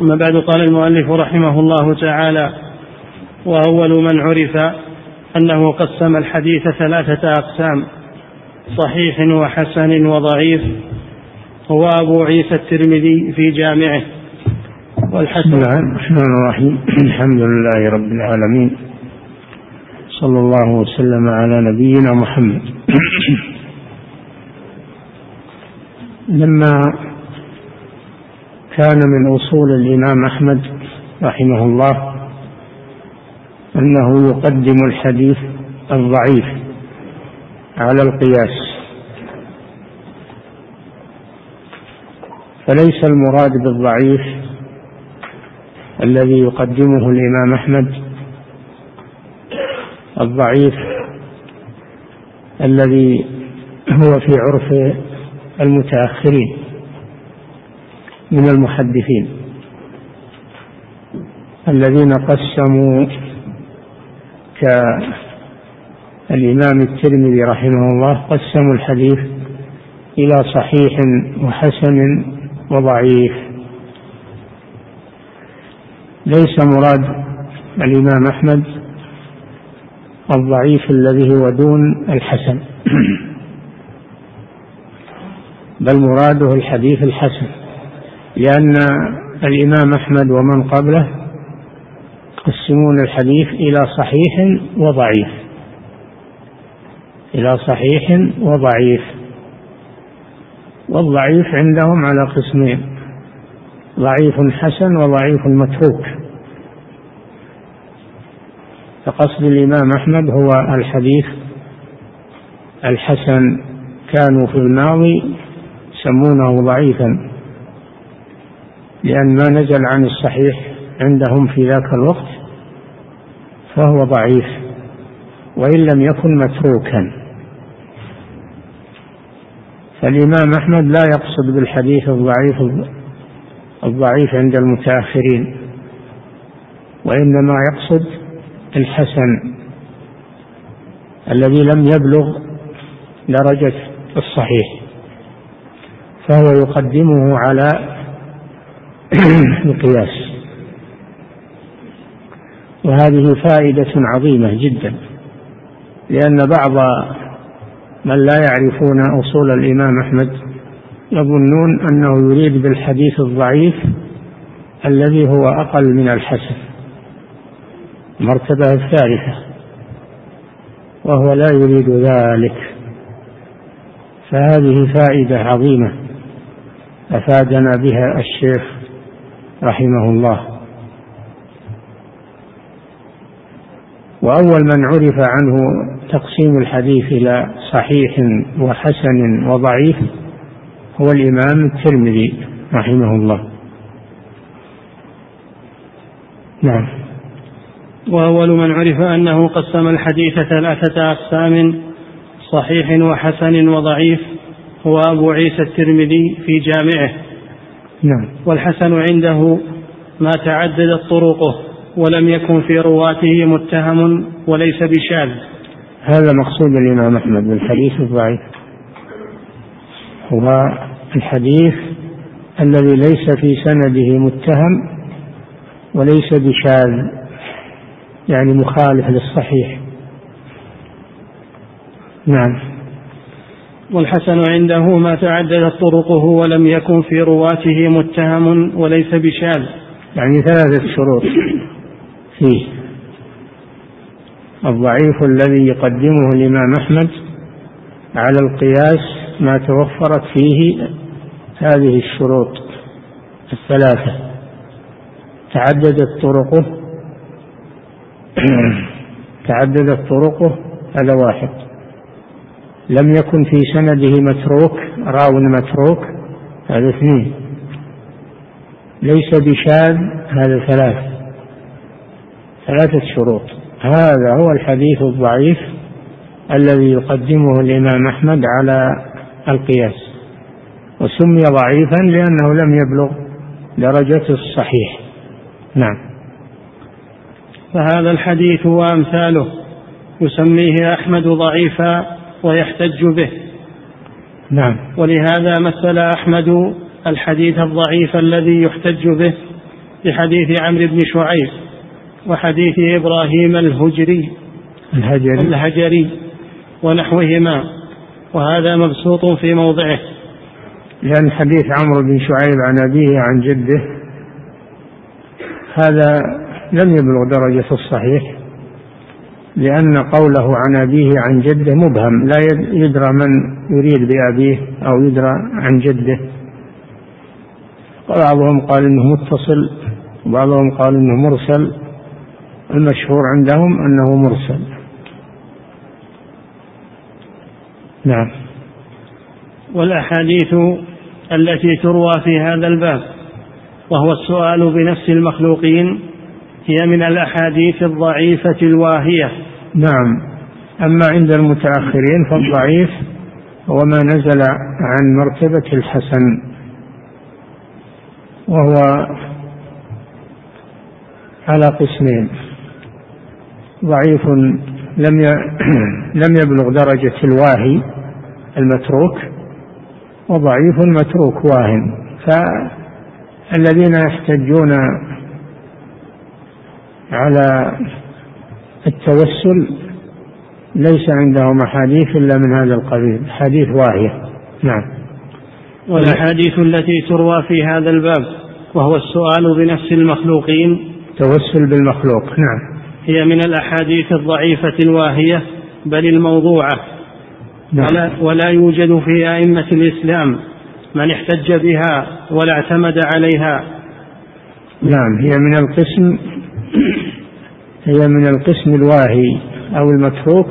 أما بعد قال المؤلف رحمه الله تعالى وأول من عرف أنه قسم الحديث ثلاثة أقسام صحيح وحسن وضعيف هو أبو عيسى الترمذي في جامعه. والحسن. بسم الله الرحمن الرحيم. الحمد لله رب العالمين. صلى الله وسلم على نبينا محمد. لما كان من أصول الإمام أحمد رحمه الله أنه يقدم الحديث الضعيف على القياس. فليس المراد بالضعيف الذي يقدمه الإمام أحمد الضعيف الذي هو في عرف المتأخرين. من المحدثين الذين قسموا كالإمام الترمذي رحمه الله قسموا الحديث إلى صحيح وحسن وضعيف. ليس مراد الإمام أحمد الضعيف الذي هو دون الحسن بل مراده الحديث الحسن. لأن الإمام أحمد ومن قبله يقسمون الحديث إلى صحيح وضعيف. إلى صحيح وضعيف. والضعيف عندهم على قسمين ضعيف حسن وضعيف متروك. فقصد الإمام أحمد هو الحديث الحسن. كانوا في الماضي يسمونه ضعيفا. لأن ما نزل عن الصحيح عندهم في ذاك الوقت فهو ضعيف وإن لم يكن متروكا. فالإمام أحمد لا يقصد بالحديث الضعيف الضعيف عند المتأخرين وإنما يقصد الحسن الذي لم يبلغ درجة الصحيح فهو يقدمه على القياس. وهذه فائدة عظيمة جدا لأن بعض من لا يعرفون أصول الإمام أحمد يظنون أنه يريد بالحديث الضعيف الذي هو أقل من الحسن المرتبة الثالثة وهو لا يريد ذلك. فهذه فائدة عظيمة أفادنا بها الشيخ رحمه الله وأول من عرف عنه تقسيم الحديث إلى صحيح وحسن وضعيف هو الإمام الترمذي رحمه الله نعم. وأول من عرف أنه قسم الحديث ثلاثة أقسام صحيح وحسن وضعيف هو أبو عيسى الترمذي في جامعه. نعم. والحسن عنده ما تعددت طرقه ولم يكن في رواته متهم وليس بشاذ. هذا مقصود الإمام أحمد بالحديث الضعيف. هو الحديث الذي ليس في سنده متهم وليس بشاذ يعني مخالف للصحيح. نعم. والحسن عنده ما تعددت طرقه ولم يكن في رواته متهم وليس بشاذ. يعني ثلاثة شروط. فيه الضعيف الذي يقدمه الإمام أحمد على القياس ما توفرت فيه هذه الشروط الثلاثة. تعددت طرقه تعددت طرقه هذا واحد. لم يكن في سنده متروك راو متروك هذا اثنين. ليس بشاذ هذا ثلاث. ثلاثة شروط. هذا هو الحديث الضعيف الذي يقدمه الإمام أحمد على القياس. وسمي ضعيفا لأنه لم يبلغ درجة الصحيح. نعم. فهذا الحديث وأمثاله. يسميه أحمد ضعيفا. ويحتج به. نعم. ولهذا مثل أحمد الحديث الضعيف الذي يحتج به بحديث عمرو بن شعيب وحديث إبراهيم الهجري. الهجري. الهجري ونحوهما. وهذا مبسوط في موضعه. لأن حديث عمرو بن شعيب عن أبيه عن جده هذا لم يبلغ درجة الصحيح. لأن قوله عن أبيه عن جده مبهم. لا يدرى من يريد بأبيه أو يدرى عن جده. وبعضهم قال إنه متصل وبعضهم قال إنه مرسل. المشهور عندهم أنه مرسل. نعم. والأحاديث التي تروى في هذا الباب وهو السؤال بنفس المخلوقين هي من الأحاديث الضعيفة الواهية. نعم. أما عند المتأخرين فالضعيف هو ما نزل عن مرتبة الحسن وهو على قسمين. ضعيف لم لم يبلغ درجة الواهي المتروك وضعيف متروك واهن. فالذين يحتجون على التوسل ليس عندهم أحاديث إلا من هذا القبيل حديث واهية. نعم. والأحاديث التي تروى في هذا الباب وهو السؤال بنفس المخلوقين. توسل بالمخلوق نعم. هي من الأحاديث الضعيفة الواهية بل الموضوعة. نعم. ولا, ولا يوجد في أئمة الإسلام من احتج بها ولا اعتمد عليها. نعم هي من القسم هي من القسم الواهي أو المتروك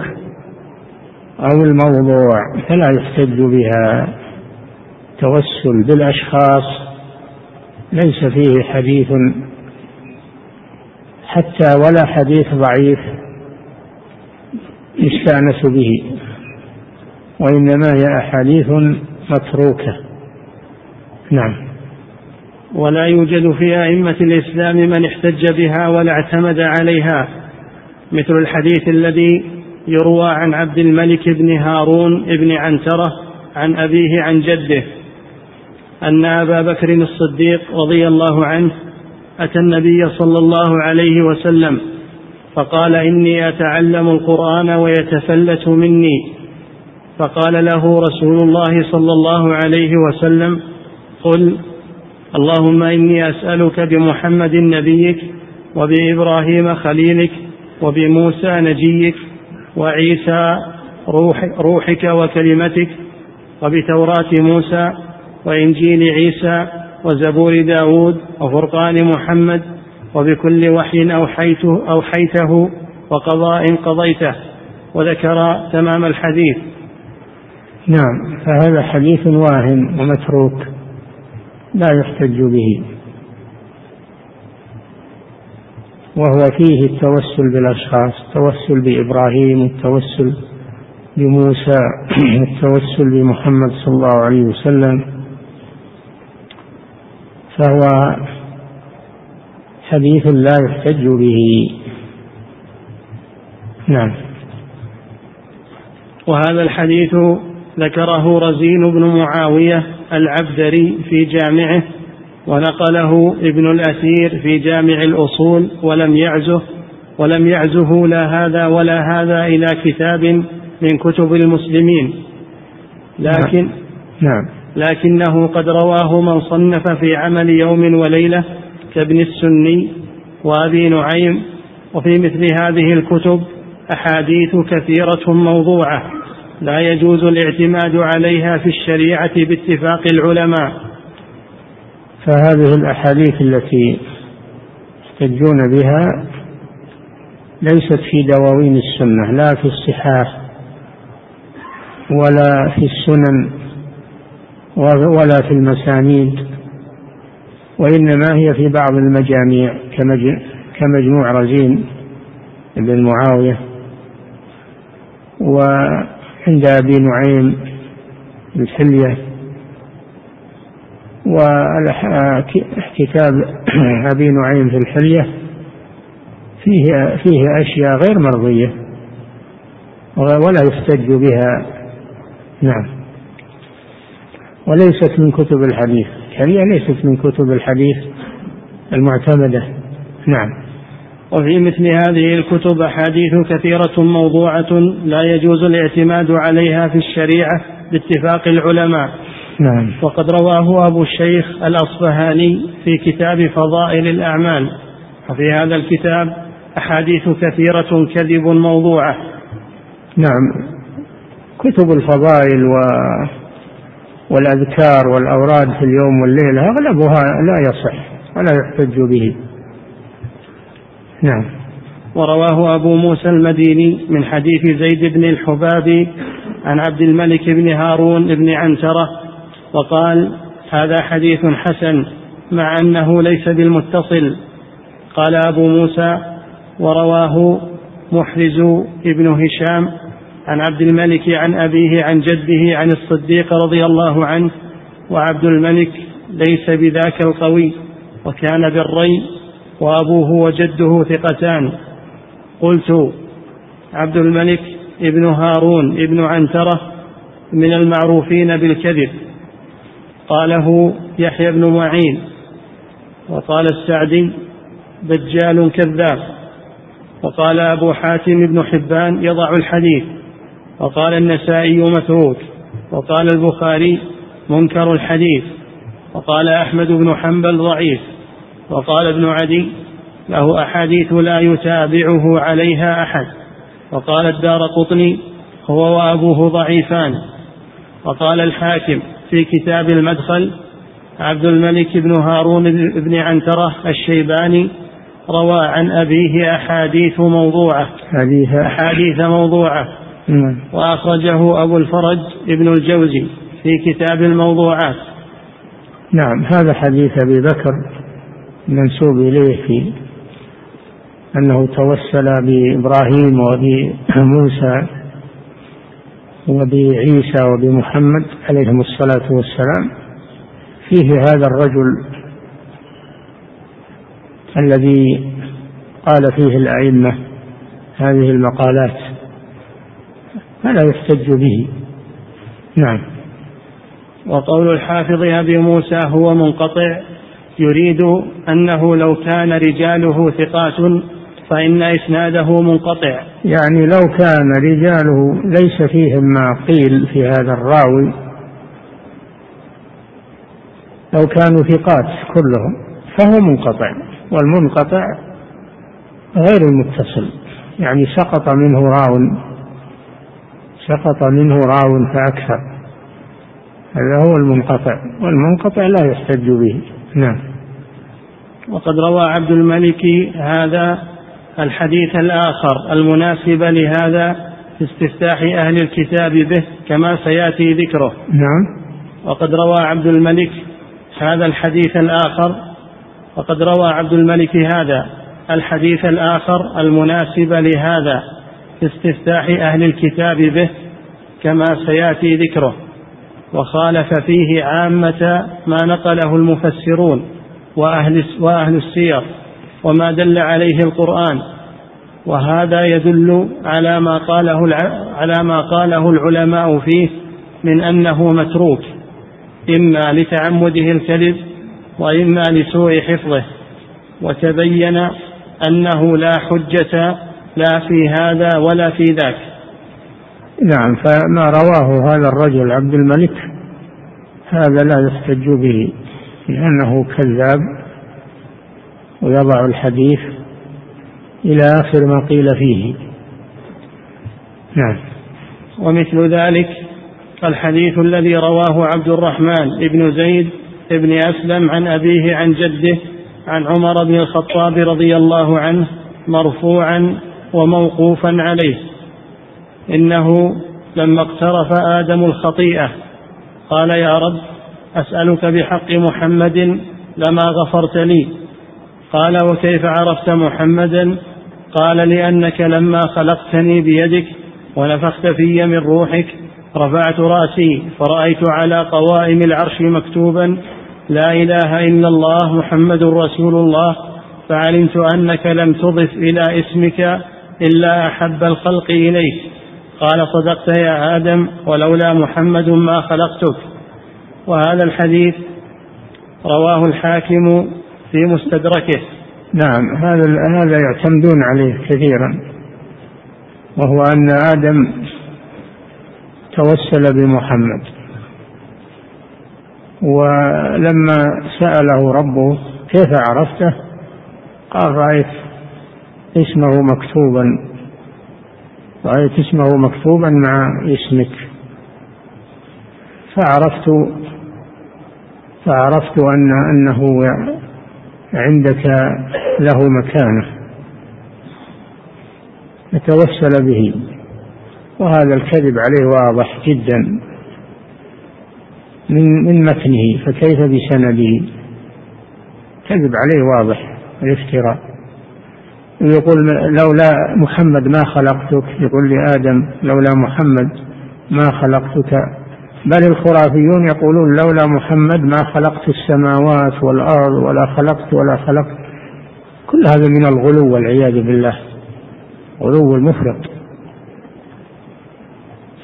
أو الموضوع فلا يحتج بها. توسل بالأشخاص ليس فيه حديث حتى ولا حديث ضعيف يستأنس به وإنما هي أحاديث متروكة. نعم. ولا يوجد في أئمة الإسلام من احتج بها ولا اعتمد عليها مثل الحديث الذي يروى عن عبد الملك بن هارون بن عنترة عن أبيه عن جده أن أبا بكر الصديق رضي الله عنه أتى النبي صلى الله عليه وسلم فقال إني أتعلم القرآن ويتفلت مني فقال له رسول الله صلى الله عليه وسلم قل اللهم إني أسألك بمحمد نبيك وبإبراهيم خليلك وبموسى نجيك وعيسى روح روحك وكلمتك وبتوراة موسى وإنجيل عيسى وزبور داود وفرقان محمد وبكل وحي أوحيته, أوحيته وقضاء قضيته وذكر تمام الحديث. نعم فهذا حديث واهن ومتروك. لا يحتج به. وهو فيه التوسل بالأشخاص التوسل بإبراهيم التوسل بموسى التوسل بمحمد صلى الله عليه وسلم. فهو حديث لا يحتج به. نعم. وهذا الحديث ذكره رزين بن معاوية العبدري في جامعه ونقله ابن الأثير في جامع الأصول ولم يعزه ولم يعزه لا هذا ولا هذا إلى كتاب من كتب المسلمين. لكن نعم. لكنه قد رواه من صنف في عمل يوم وليلة كابن السني وأبي نعيم وفي مثل هذه الكتب أحاديث كثيرة موضوعة. لا يجوز الاعتماد عليها في الشريعة باتفاق العلماء. فهذه الأحاديث التي يحتجون بها ليست في دواوين السنة لا في الصحاح ولا في السنن ولا في المسانيد وإنما هي في بعض المجاميع كمجموع رزين بن معاوية. و عند أبي نعيم الحلية وكتاب أبي نعيم في الحلية فيه فيه أشياء غير مرضية ولا يحتج بها. نعم. وليست من كتب الحديث الحلية ليست من كتب الحديث المعتمدة. نعم. وفي مثل هذه الكتب أحاديث كثيرة موضوعة لا يجوز الاعتماد عليها في الشريعة باتفاق العلماء. نعم. وقد رواه أبو الشيخ الأصفهاني في كتاب فضائل الأعمال. وفي هذا الكتاب أحاديث كثيرة كذب موضوعة. نعم. كتب الفضائل و والأذكار والأوراد في اليوم والليلة أغلبها لا يصح ولا يحتج به. نعم. ورواه أبو موسى المديني من حديث زيد بن الحباب عن عبد الملك بن هارون بن عنترة وقال هذا حديث حسن مع أنه ليس بالمتصل. قال أبو موسى ورواه محرز ابن هشام عن عبد الملك عن أبيه عن جده عن الصديق رضي الله عنه وعبد الملك ليس بذاك القوي وكان بالري وأبوه وجده ثقتان. قلت عبد الملك ابن هارون ابن عنترة من المعروفين بالكذب. قاله يحيى بن معين. وقال السعدي دجال كذاب. وقال أبو حاتم بن حبان يضع الحديث. وقال النسائي متروك. وقال البخاري منكر الحديث. وقال أحمد بن حنبل ضعيف. وقال ابن عدي له أحاديث لا يتابعه عليها أحد. وقال الدار قطني هو وأبوه ضعيفان. وقال الحاكم في كتاب المدخل عبد الملك بن هارون بن عنترة الشيباني روى عن أبيه أحاديث موضوعة. حديث أحاديث موضوعة. نعم. وأخرجه أبو الفرج ابن الجوزي في كتاب الموضوعات. نعم هذا حديث أبي بكر. منسوب إليه في أنه توسل بإبراهيم وبموسى وبعيسى وبمحمد عليهم الصلاة والسلام. فيه هذا الرجل الذي قال فيه الأئمة هذه المقالات فلا يحتج به. نعم. وقول الحافظ أبي موسى هو منقطع. يريد أنه لو كان رجاله ثقات فإن إسناده منقطع. يعني لو كان رجاله ليس فيهم ما قيل في هذا الراوي لو كانوا ثقات كلهم فهو منقطع والمنقطع غير المتصل. يعني سقط منه راو سقط منه راو فأكثر. هذا هو المنقطع والمنقطع لا يحتج به. نعم. وقد روى عبد الملك هذا الحديث الآخر المناسب لهذا في استفتاح أهل الكتاب به كما سيأتي ذكره. نعم. وقد روى عبد الملك هذا الحديث الآخر وقد روى عبد الملك هذا الحديث الآخر المناسب لهذا في استفتاح أهل الكتاب به كما سيأتي ذكره. وخالف فيه عامة ما نقله المفسرون. وأهل, وأهل السير وما دل عليه القرآن. وهذا يدل على ما قاله على ما قاله العلماء فيه من أنه متروك إما لتعمده الكذب وإما لسوء حفظه. وتبين أنه لا حجة لا في هذا ولا في ذاك. نعم فما رواه هذا الرجل عبد الملك هذا لا يحتج به. لأنه كذاب ويضع الحديث إلى آخر ما قيل فيه. نعم. ومثل ذلك الحديث الذي رواه عبد الرحمن بن زيد بن أسلم عن أبيه عن جده عن عمر بن الخطاب رضي الله عنه مرفوعا وموقوفا عليه. إنه لما اقترف آدم الخطيئة قال يا رب أسألك بحق محمد لما غفرت لي. قال وكيف عرفت محمدا؟ قال لأنك لما خلقتني بيدك ونفخت في من روحك رفعت رأسي فرأيت على قوائم العرش مكتوبا لا إله إلا الله محمد رسول الله. فعلمت أنك لم تضف إلى اسمك إلا أحب الخلق إليك. قال صدقت يا آدم ولولا محمد ما خلقتك. وهذا الحديث رواه الحاكم في مستدركه. نعم هذا هذا يعتمدون عليه كثيرا وهو أن آدم توسل بمحمد. ولما سأله ربه كيف عرفته قال رأيت اسمه مكتوبا رأيت اسمه مكتوبا مع اسمك. فعرفت فعرفت أن أنه عندك له مكانة. فتوسل به. وهذا الكذب عليه واضح جدا. من من متنه فكيف بسنده؟ كذب عليه واضح الافتراء. يقول لولا محمد ما خلقتك يقول لآدم لولا محمد ما خلقتك. بل الخرافيون يقولون لولا محمد ما خلقت السماوات والأرض ولا خلقت ولا خلقت. كل هذا من الغلو والعياذ بالله. غلو المفرط.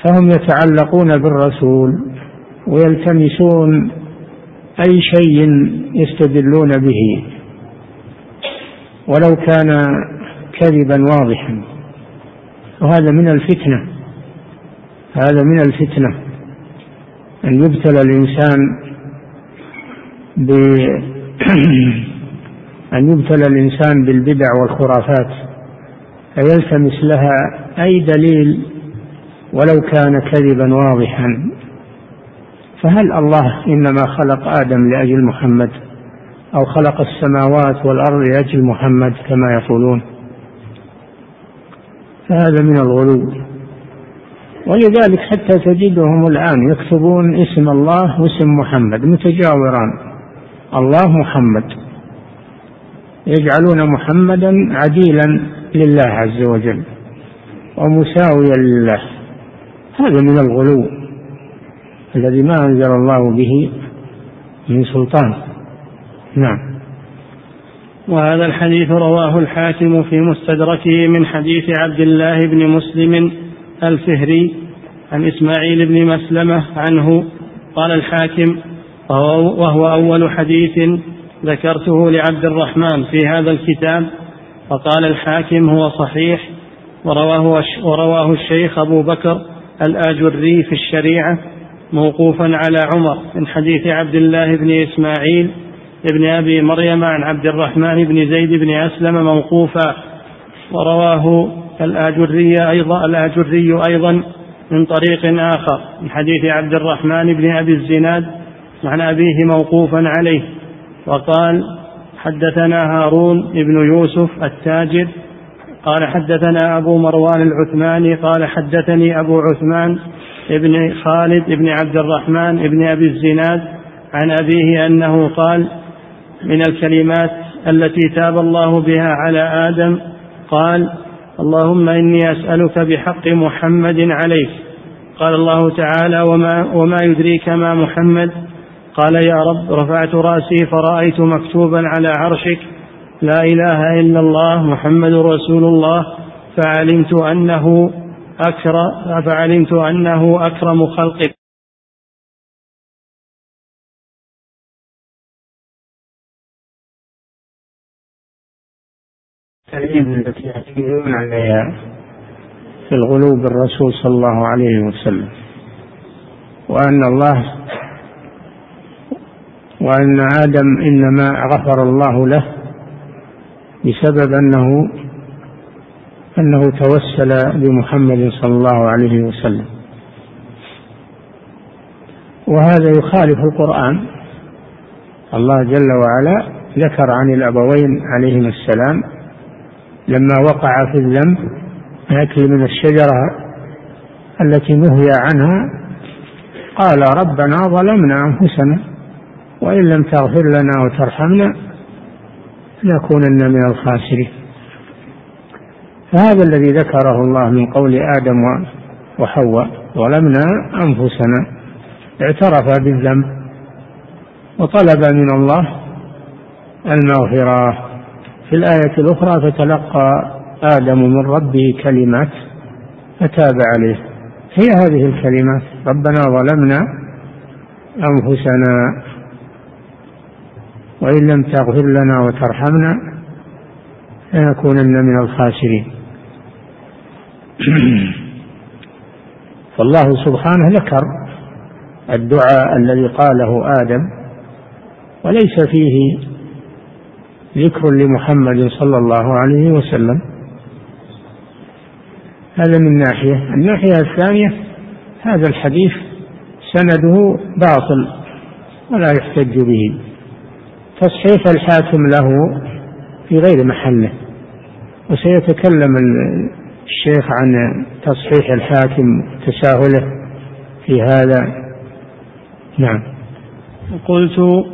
فهم يتعلقون بالرسول ويلتمسون أي شيء يستدلون به. ولو كان كذبا واضحا. وهذا من الفتنة. هذا من الفتنة. أن يبتلى الإنسان ب أن يبتلى الإنسان بالبدع والخرافات فيلتمس لها أي دليل ولو كان كذبا واضحا. فهل الله إنما خلق آدم لأجل محمد أو خلق السماوات والأرض لأجل محمد كما يقولون؟ فهذا من الغلو. ولذلك حتى تجدهم الآن يكتبون اسم الله واسم محمد متجاوران. الله محمد. يجعلون محمدا عديلا لله عز وجل ومساويا لله. هذا من الغلو الذي ما أنزل الله به من سلطان. نعم. وهذا الحديث رواه الحاكم في مستدركه من حديث عبد الله بن مسلم الفهري عن إسماعيل بن مسلمة عنه قال الحاكم وهو أول حديث ذكرته لعبد الرحمن في هذا الكتاب فقال الحاكم هو صحيح ورواه, ورواه الشيخ أبو بكر الآجري في الشريعة موقوفا على عمر من حديث عبد الله بن إسماعيل ابن أبي مريم عن عبد الرحمن بن زيد بن أسلم موقوفا ورواه الآجري أيضا الآجري أيضا من طريق آخر من حديث عبد الرحمن بن أبي الزناد عن أبيه موقوفا عليه وقال حدثنا هارون بن يوسف التاجر قال حدثنا أبو مروان العثماني قال حدثني أبو عثمان ابن خالد بن عبد الرحمن بن أبي الزناد عن أبيه أنه قال من الكلمات التي تاب الله بها على آدم قال اللهم إني أسألك بحق محمد عليك. قال الله تعالى وما, وما يدريك ما محمد؟ قال يا رب رفعت رأسي فرأيت مكتوبا على عرشك. لا إله إلا الله محمد رسول الله. فعلمت أنه أكرم فعلمت أنه أكرم خلقك. التي يعتمدون عليها في الغلو بالرسول صلى الله عليه وسلم. وأن الله وأن آدم إنما غفر الله له بسبب أنه أنه توسل بمحمد صلى الله عليه وسلم. وهذا يخالف القرآن. الله جل وعلا ذكر عن الأبوين عليهما السلام لما وقع في الذنب أكل من الشجرة التي نهي عنها قال ربنا ظلمنا أنفسنا وإن لم تغفر لنا وترحمنا لنكونن من الخاسرين. فهذا الذي ذكره الله من قول آدم وحواء ظلمنا أنفسنا اعترف بالذنب وطلب من الله المغفرة. في الآية الأخرى فتلقى آدم من ربه كلمات فتاب عليه. هي هذه الكلمات ربنا ظلمنا أنفسنا وإن لم تغفر لنا وترحمنا لنكونن من الخاسرين. فالله سبحانه ذكر الدعاء الذي قاله آدم وليس فيه ذكر لمحمد صلى الله عليه وسلم. هذا من ناحية. الناحية الثانية هذا الحديث سنده باطل ولا يحتج به. تصحيح الحاكم له في غير محله. وسيتكلم الشيخ عن تصحيح الحاكم تساهله في هذا. نعم. قلت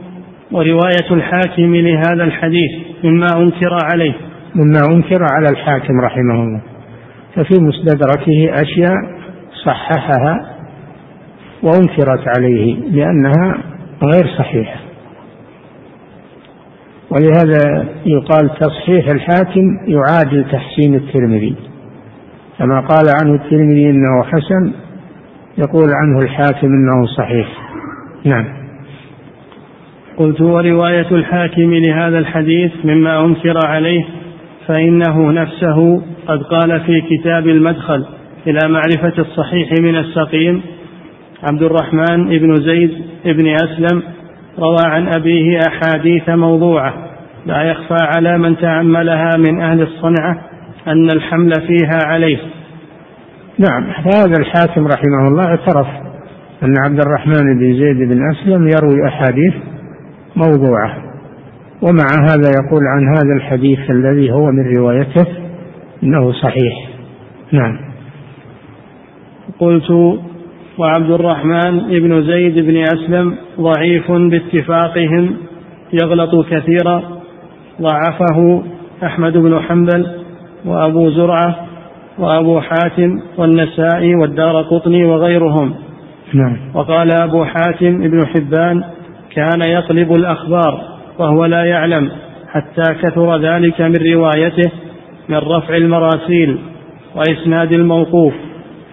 ورواية الحاكم لهذا الحديث مما أنكر عليه. مما أنكر على الحاكم رحمه الله. ففي مستدركه أشياء صححها وأنكرت عليه لأنها غير صحيحة. ولهذا يقال تصحيح الحاكم يعادل تحسين الترمذي. كما قال عنه الترمذي إنه حسن يقول عنه الحاكم إنه صحيح. نعم. قلت ورواية الحاكم لهذا الحديث مما أنكر عليه فإنه نفسه قد قال في كتاب المدخل إلى معرفة الصحيح من السقيم عبد الرحمن بن زيد بن أسلم روى عن أبيه أحاديث موضوعة لا يخفى على من تأملها من أهل الصنعة أن الحمل فيها عليه. نعم هذا الحاكم رحمه الله اعترف أن عبد الرحمن بن زيد بن أسلم يروي أحاديث موضوعة. ومع هذا يقول عن هذا الحديث الذي هو من روايته إنه صحيح. نعم. قلت وعبد الرحمن بن زيد بن أسلم ضعيف باتفاقهم يغلط كثيرا. ضعفه أحمد بن حنبل وأبو زرعة وأبو حاتم والنسائي والدار قطني وغيرهم. نعم. وقال أبو حاتم بن حبان كان يقلب الأخبار وهو لا يعلم حتى كثر ذلك من روايته من رفع المراسيل وإسناد الموقوف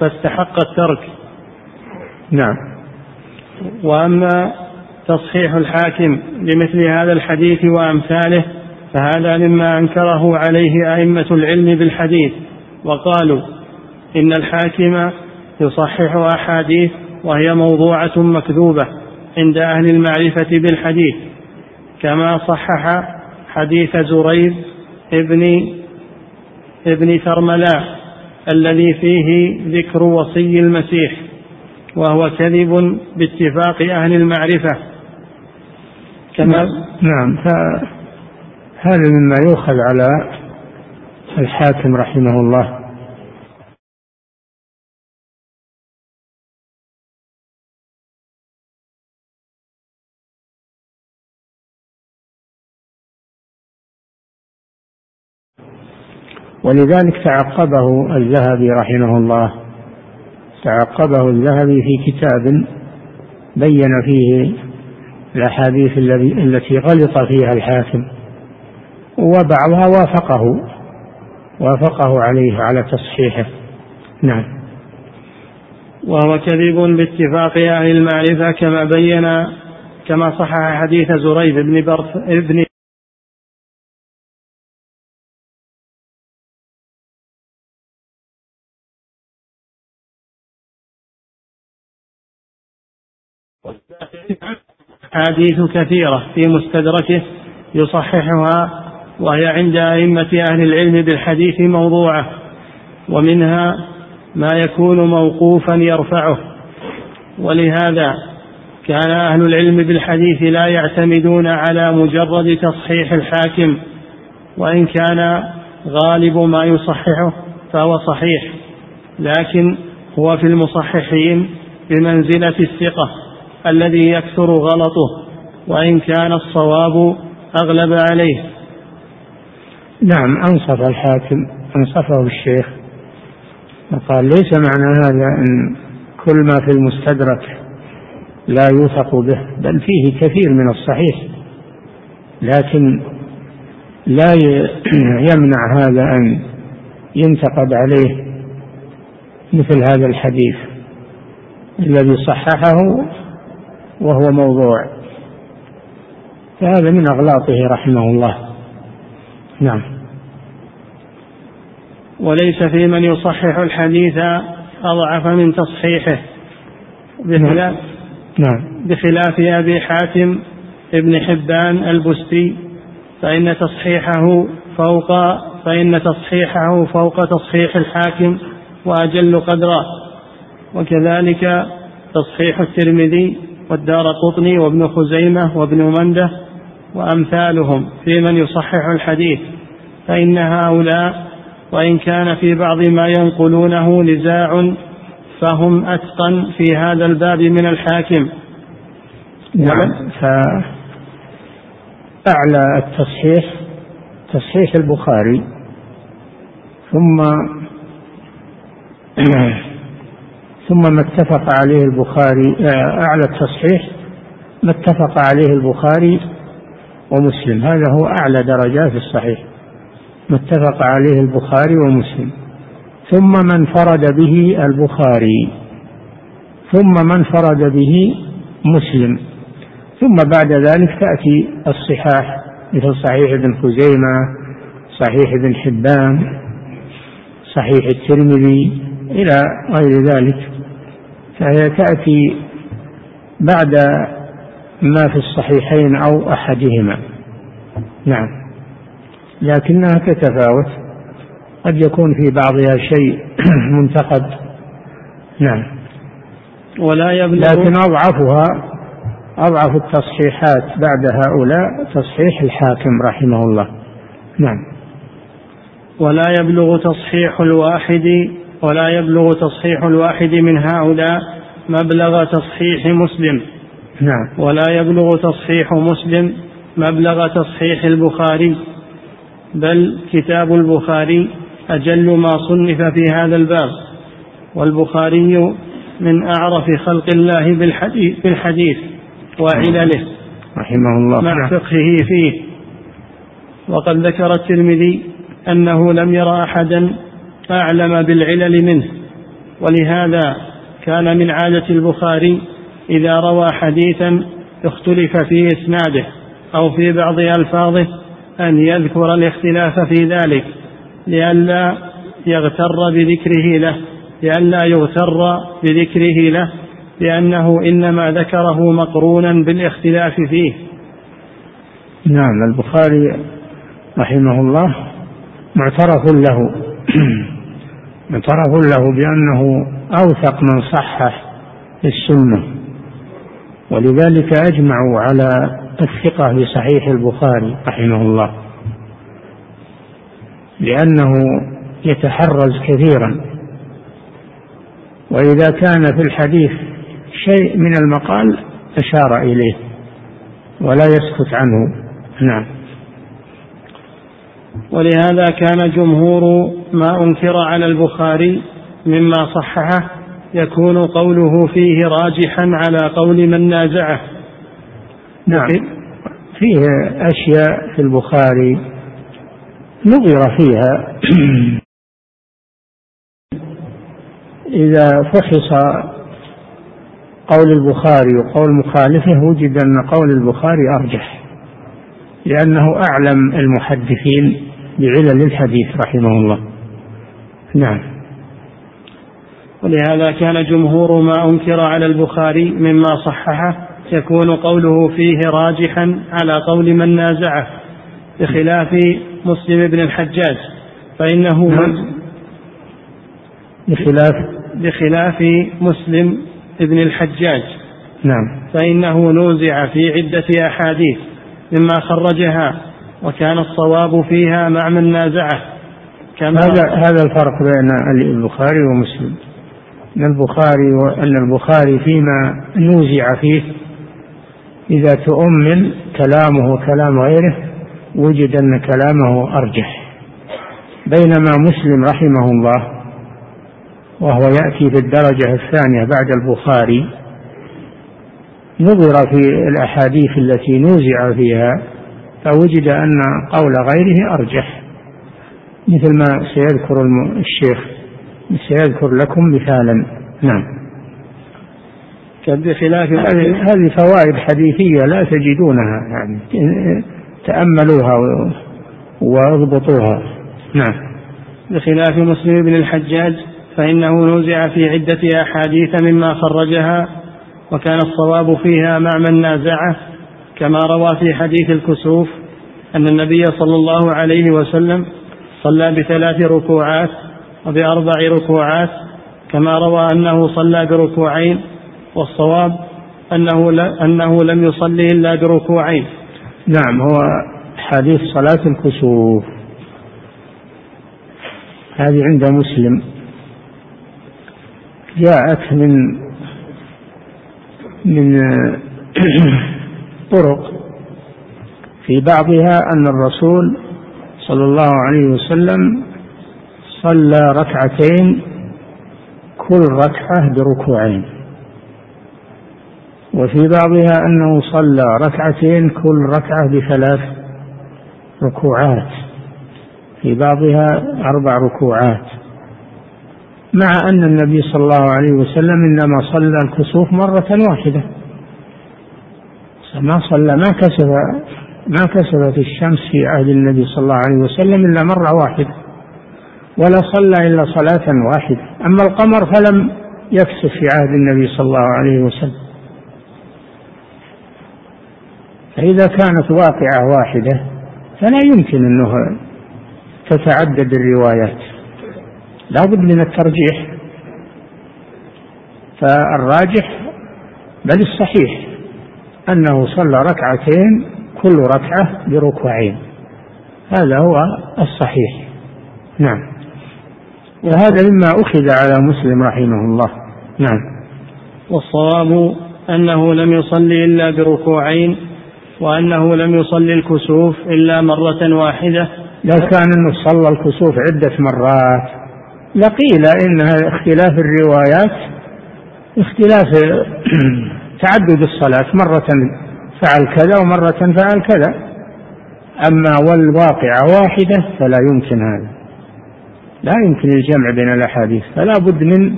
فاستحق الترك. نعم. وأما تصحيح الحاكم لمثل هذا الحديث وأمثاله فهذا مما أنكره عليه أئمة العلم بالحديث وقالوا إن الحاكم يصحح أحاديث وهي موضوعة مكذوبة عند أهل المعرفة بالحديث كما صحح حديث زريب ابن ابن ثرملاء الذي فيه ذكر وصي المسيح وهو كذب باتفاق أهل المعرفة. كما نعم. هذا مما يؤخذ على الحاكم رحمه الله. ولذلك تعقبه الذهبي رحمه الله. تعقبه الذهبي في كتاب بين فيه الأحاديث التي غلط فيها الحاكم وبعضها وافقه وافقه عليه على تصحيحه. نعم. وهو كذب باتفاق أهل المعرفة كما بين كما صحح حديث زريب بن برث ابن أحاديث كثيرة في مستدركه يصححها وهي عند أئمة أهل العلم بالحديث موضوعة ومنها ما يكون موقوفا يرفعه. ولهذا كان أهل العلم بالحديث لا يعتمدون على مجرد تصحيح الحاكم وإن كان غالب ما يصححه فهو صحيح لكن هو في المصححين بمنزلة الثقة. الذي يكثر غلطه وإن كان الصواب أغلب عليه. نعم أنصف الحاكم أنصفه الشيخ. وقال ليس معنى هذا أن كل ما في المستدرك لا يوثق به بل فيه كثير من الصحيح. لكن لا يمنع هذا أن ينتقد عليه مثل هذا الحديث الذي صححه وهو موضوع. فهذا من أغلاطه رحمه الله. نعم. وليس في من يصحح الحديث أضعف من تصحيحه. بخلاف نعم. بخلاف أبي حاتم ابن حبان البستي فإن تصحيحه فوق فإن تصحيحه فوق تصحيح الحاكم وأجل قدرا وكذلك تصحيح الترمذي والدار قطني وابن خزيمة وابن منده وأمثالهم في من يصحح الحديث فإن هؤلاء وإن كان في بعض ما ينقلونه نزاع فهم أتقن في هذا الباب من الحاكم. نعم. فأعلى التصحيح تصحيح البخاري ثم ثم ما اتفق عليه البخاري أعلى التصحيح ما اتفق عليه البخاري ومسلم. هذا هو أعلى درجات الصحيح. ما اتفق عليه البخاري ومسلم. ثم من فرد به البخاري. ثم من فرد به مسلم. ثم بعد ذلك تأتي الصحاح مثل صحيح ابن خزيمة صحيح ابن حبان صحيح الترمذي إلى غير ذلك. فهي تأتي بعد ما في الصحيحين أو أحدهما. نعم. لكنها تتفاوت. قد يكون في بعضها شيء منتقد. نعم. ولا يبلغ لكن أضعفها أضعف التصحيحات بعد هؤلاء تصحيح الحاكم رحمه الله. نعم. ولا يبلغ تصحيح الواحد ولا يبلغ تصحيح الواحد من هؤلاء مبلغ تصحيح مسلم. نعم. ولا يبلغ تصحيح مسلم مبلغ تصحيح البخاري. بل كتاب البخاري أجل ما صنف في هذا الباب. والبخاري من أعرف خلق الله بالحديث, بالحديث وعلله رحمه الله. مع. فقهه فيه. وقد ذكر الترمذي أنه لم ير أحدا أعلم بالعلل منه. ولهذا كان من عادة البخاري إذا روى حديثا اختلف في إسناده أو في بعض ألفاظه أن يذكر الاختلاف في ذلك لئلا يغتر بذكره له لئلا يغتر بذكره له لأنه إنما ذكره مقرونا بالاختلاف فيه. نعم البخاري رحمه الله معترف له. معترف له بأنه أوثق من صحح السنة ولذلك أجمعوا على الثقة بصحيح البخاري رحمه الله لأنه يتحرز كثيرا وإذا كان في الحديث شيء من المقال أشار إليه ولا يسكت عنه. نعم. ولهذا كان جمهور ما أنكر على البخاري مما صححه يكون قوله فيه راجحا على قول من نازعه. نعم. فيه أشياء في البخاري نظر فيها. إذا فحص قول البخاري وقول مخالفه وجد أن قول البخاري أرجح لأنه أعلم المحدثين. بعلل الحديث رحمه الله. نعم. ولهذا كان جمهور ما أنكر على البخاري مما صححه يكون قوله فيه راجحا على قول من نازعه بخلاف مسلم بن الحجاج فإنه نعم. بخلاف. بخلاف مسلم بن الحجاج. نعم. فإنه نوزع في عدة أحاديث مما خرجها وكان الصواب فيها مع من نازعه كما هذا هذا الفرق بين البخاري ومسلم. أن البخاري وأن البخاري فيما نوزع فيه إذا تؤمن كلامه وكلام غيره وجد أن كلامه أرجح. بينما مسلم رحمه الله وهو يأتي في الدرجة الثانية بعد البخاري نظر في الأحاديث التي نوزع فيها فوجد أن قول غيره أرجح مثل ما سيذكر الشيخ سيذكر لكم مثالا. نعم. بخلاف هذه فوائد حديثية لا تجدونها يعني تأملوها واضبطوها. نعم. بخلاف مسلم بن الحجاج فإنه نزع في عدة أحاديث مما خرجها وكان الصواب فيها مع من نازعه كما روى في حديث الكسوف أن النبي صلى الله عليه وسلم صلى بثلاث ركوعات وبأربع ركوعات كما روى أنه صلى بركوعين والصواب أنه, أنه لم يصلي إلا بركوعين. نعم هو حديث صلاة الكسوف. هذه عند مسلم. جاءت من من طرق في بعضها أن الرسول صلى الله عليه وسلم صلى ركعتين كل ركعة بركوعين. وفي بعضها أنه صلى ركعتين كل ركعة بثلاث ركوعات. في بعضها أربع ركوعات. مع أن النبي صلى الله عليه وسلم إنما صلى الكسوف مرة واحدة. ما صلى ما كسب ما كسبت الشمس في عهد النبي صلى الله عليه وسلم إلا مرة واحدة ولا صلى إلا صلاة واحدة. أما القمر فلم يكسف في عهد النبي صلى الله عليه وسلم. فإذا كانت واقعة واحدة فلا يمكن أنه تتعدد الروايات. لا بد من الترجيح. فالراجح بل الصحيح. أنه صلى ركعتين كل ركعة بركوعين. هذا هو الصحيح. نعم. وهذا مما أخذ على مسلم رحمه الله. نعم. والصواب أنه لم يصلي إلا بركوعين وأنه لم يصلي الكسوف إلا مرة واحدة. لو كان أنه صلى الكسوف عدة مرات. لقيل إن اختلاف الروايات اختلاف تعدد الصلاة مرة فعل كذا ومرة فعل كذا. أما والواقعة واحدة فلا يمكن هذا. لا يمكن الجمع بين الأحاديث فلا بد من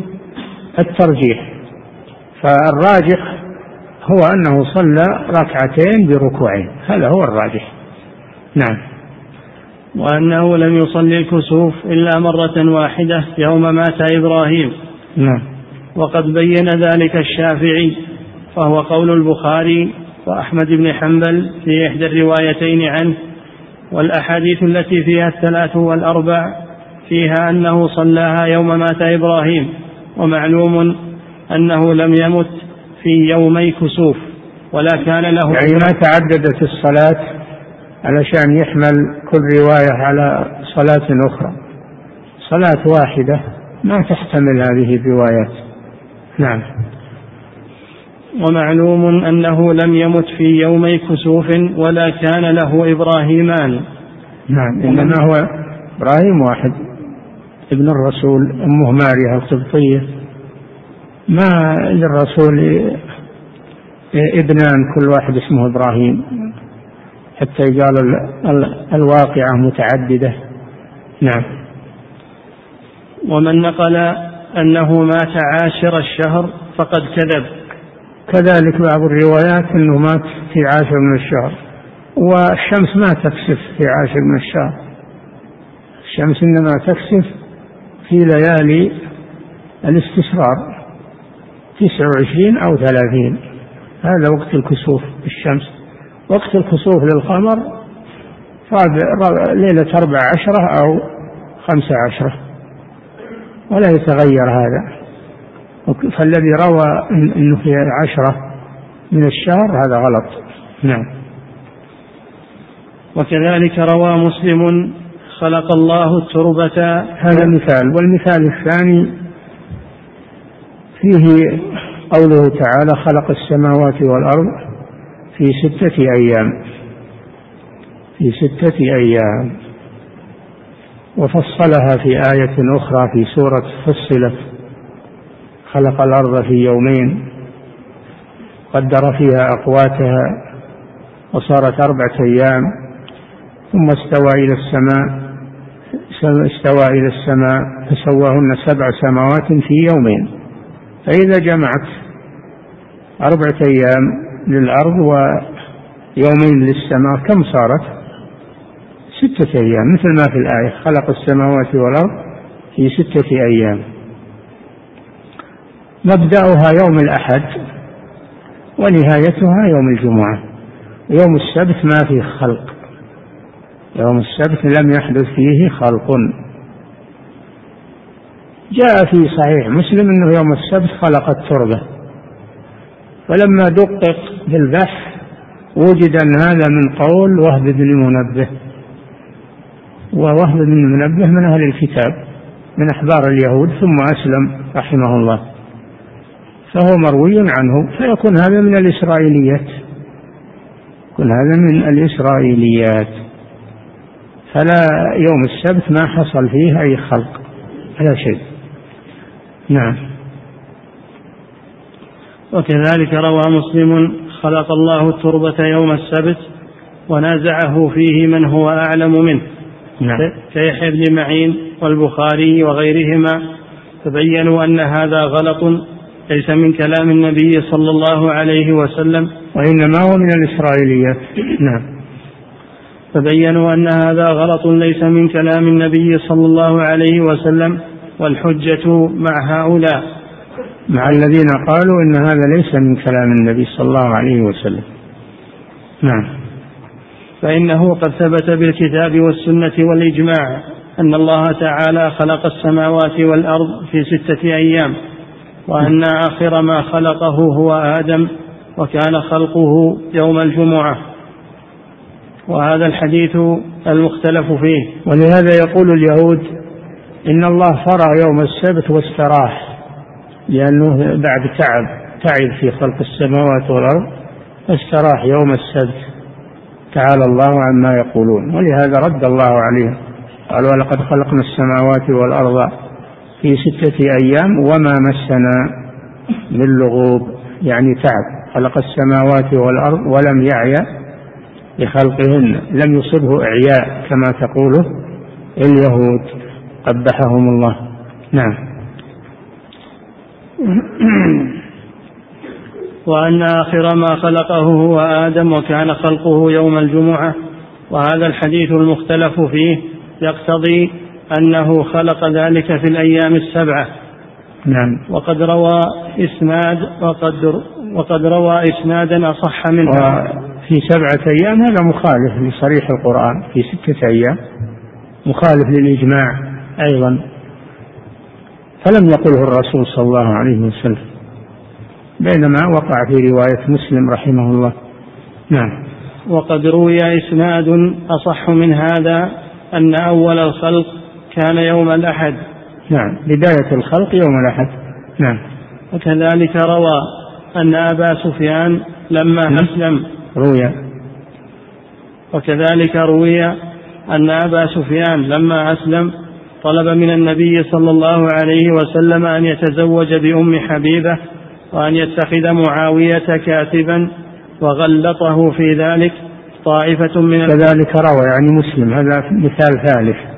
الترجيح. فالراجح هو أنه صلى ركعتين بركوعين هذا هو الراجح. نعم. وأنه لم يصلي الكسوف إلا مرة واحدة يوم مات إبراهيم. نعم. وقد بين ذلك الشافعي فهو قول البخاري وأحمد بن حنبل في إحدى الروايتين عنه والأحاديث التي فيها الثلاث والأربع فيها أنه صلاها يوم مات إبراهيم ومعلوم أنه لم يمت في يومي كسوف ولا كان له يعني ما تعددت الصلاة علشان يحمل كل رواية على صلاة أخرى. صلاة واحدة ما تحتمل هذه الروايات. نعم. ومعلوم أنه لم يمت في يومي كسوف ولا كان له إبراهيمان. نعم إنما هو إبراهيم واحد. ابن الرسول أمه ماريا القبطية. ما للرسول إبنان كل واحد اسمه إبراهيم. حتى يقال الواقعة متعددة. نعم. ومن نقل أنه مات عاشر الشهر فقد كذب. كذلك بعض الروايات أنه مات في عاشر من الشهر والشمس ما تكسف في عاشر من الشهر. الشمس إنما تكسف في ليالي الاستسرار تسع وعشرين أو ثلاثين. هذا وقت الكسوف الشمس وقت الكسوف للقمر ليلة أربع عشرة أو خمسة عشرة. ولا يتغير هذا. فالذي روى إنه في عشرة من الشهر هذا غلط. نعم. وكذلك روى مسلم خلق الله التربة. هذا مثال. والمثال الثاني فيه قوله تعالى خلق السماوات والأرض في ستة أيام. في ستة أيام. وفصلها في آية أخرى في سورة فصلت خلق الأرض في يومين قدر فيها أقواتها وصارت أربعة أيام ثم استوى إلى السماء استوى إلى السماء فسواهن سبع سماوات في يومين. فإذا جمعت أربعة أيام للأرض ويومين للسماء كم صارت؟ ستة أيام مثل ما في الآية خلق السماوات والأرض في ستة أيام. مبدأها يوم الأحد ونهايتها يوم الجمعة. يوم السبت ما فيه خلق. يوم السبت لم يحدث فيه خلق. جاء في صحيح مسلم أنه يوم السبت خلق التربة. فلما دقق في البحث وجد أن هذا من قول وهب بن منبه. ووهب بن منبه من أهل الكتاب من أحبار اليهود ثم أسلم رحمه الله. فهو مروي عنه. فيكون هذا من الإسرائيليات. يكون هذا من الإسرائيليات. فلا يوم السبت ما حصل فيه أي خلق. لا شيء. نعم. وكذلك روى مسلم خلق الله التربة يوم السبت ونازعه فيه من هو أعلم منه. نعم. كيحيى بن معين والبخاري وغيرهما فبينوا أن هذا غلط ليس من كلام النبي صلى الله عليه وسلم وإنما هو من الإسرائيليات نعم. فبينوا أن هذا غلط ليس من كلام النبي صلى الله عليه وسلم والحجة مع هؤلاء. مع الذين قالوا إن هذا ليس من كلام النبي صلى الله عليه وسلم. نعم. فإنه قد ثبت بالكتاب والسنة والإجماع أن الله تعالى خلق السماوات والأرض في ستة أيام. وأن آخر ما خلقه هو آدم وكان خلقه يوم الجمعة. وهذا الحديث المختلف فيه. ولهذا يقول اليهود إن الله فرغ يوم السبت واستراح لأنه بعد تعب تعب في خلق السماوات والأرض فاستراح يوم السبت. تعالى الله عما يقولون. ولهذا رد الله عليهم قال ولقد خلقنا السماوات والأرض في ستة أيام وما مسنا من لغوب يعني تعب. خلق السماوات والأرض ولم يعي بخلقهن لم يصبه إعياء كما تقوله اليهود. قبحهم الله. نعم. وأن آخر ما خلقه هو آدم وكان خلقه يوم الجمعة وهذا الحديث المختلف فيه يقتضي أنه خلق ذلك في الأيام السبعة. نعم. وقد روى إسناد وقد وقد روى إسنادا أصح منه. في سبعة أيام هذا مخالف لصريح القرآن في ستة أيام مخالف للإجماع أيضا. فلم يقله الرسول صلى الله عليه وسلم بينما وقع في رواية مسلم رحمه الله. نعم. وقد روي إسناد أصح من هذا أن أول الخلق كان يوم الأحد. نعم. بداية الخلق يوم الأحد. نعم. وكذلك روى أن أبا سفيان لما نعم. أسلم. روي. وكذلك روي أن أبا سفيان لما أسلم طلب من النبي صلى الله عليه وسلم أن يتزوج بأم حبيبة وأن يتخذ معاوية كاتبا وغلطه في ذلك طائفة من كذلك روى يعني مسلم. هذا مثال ثالث.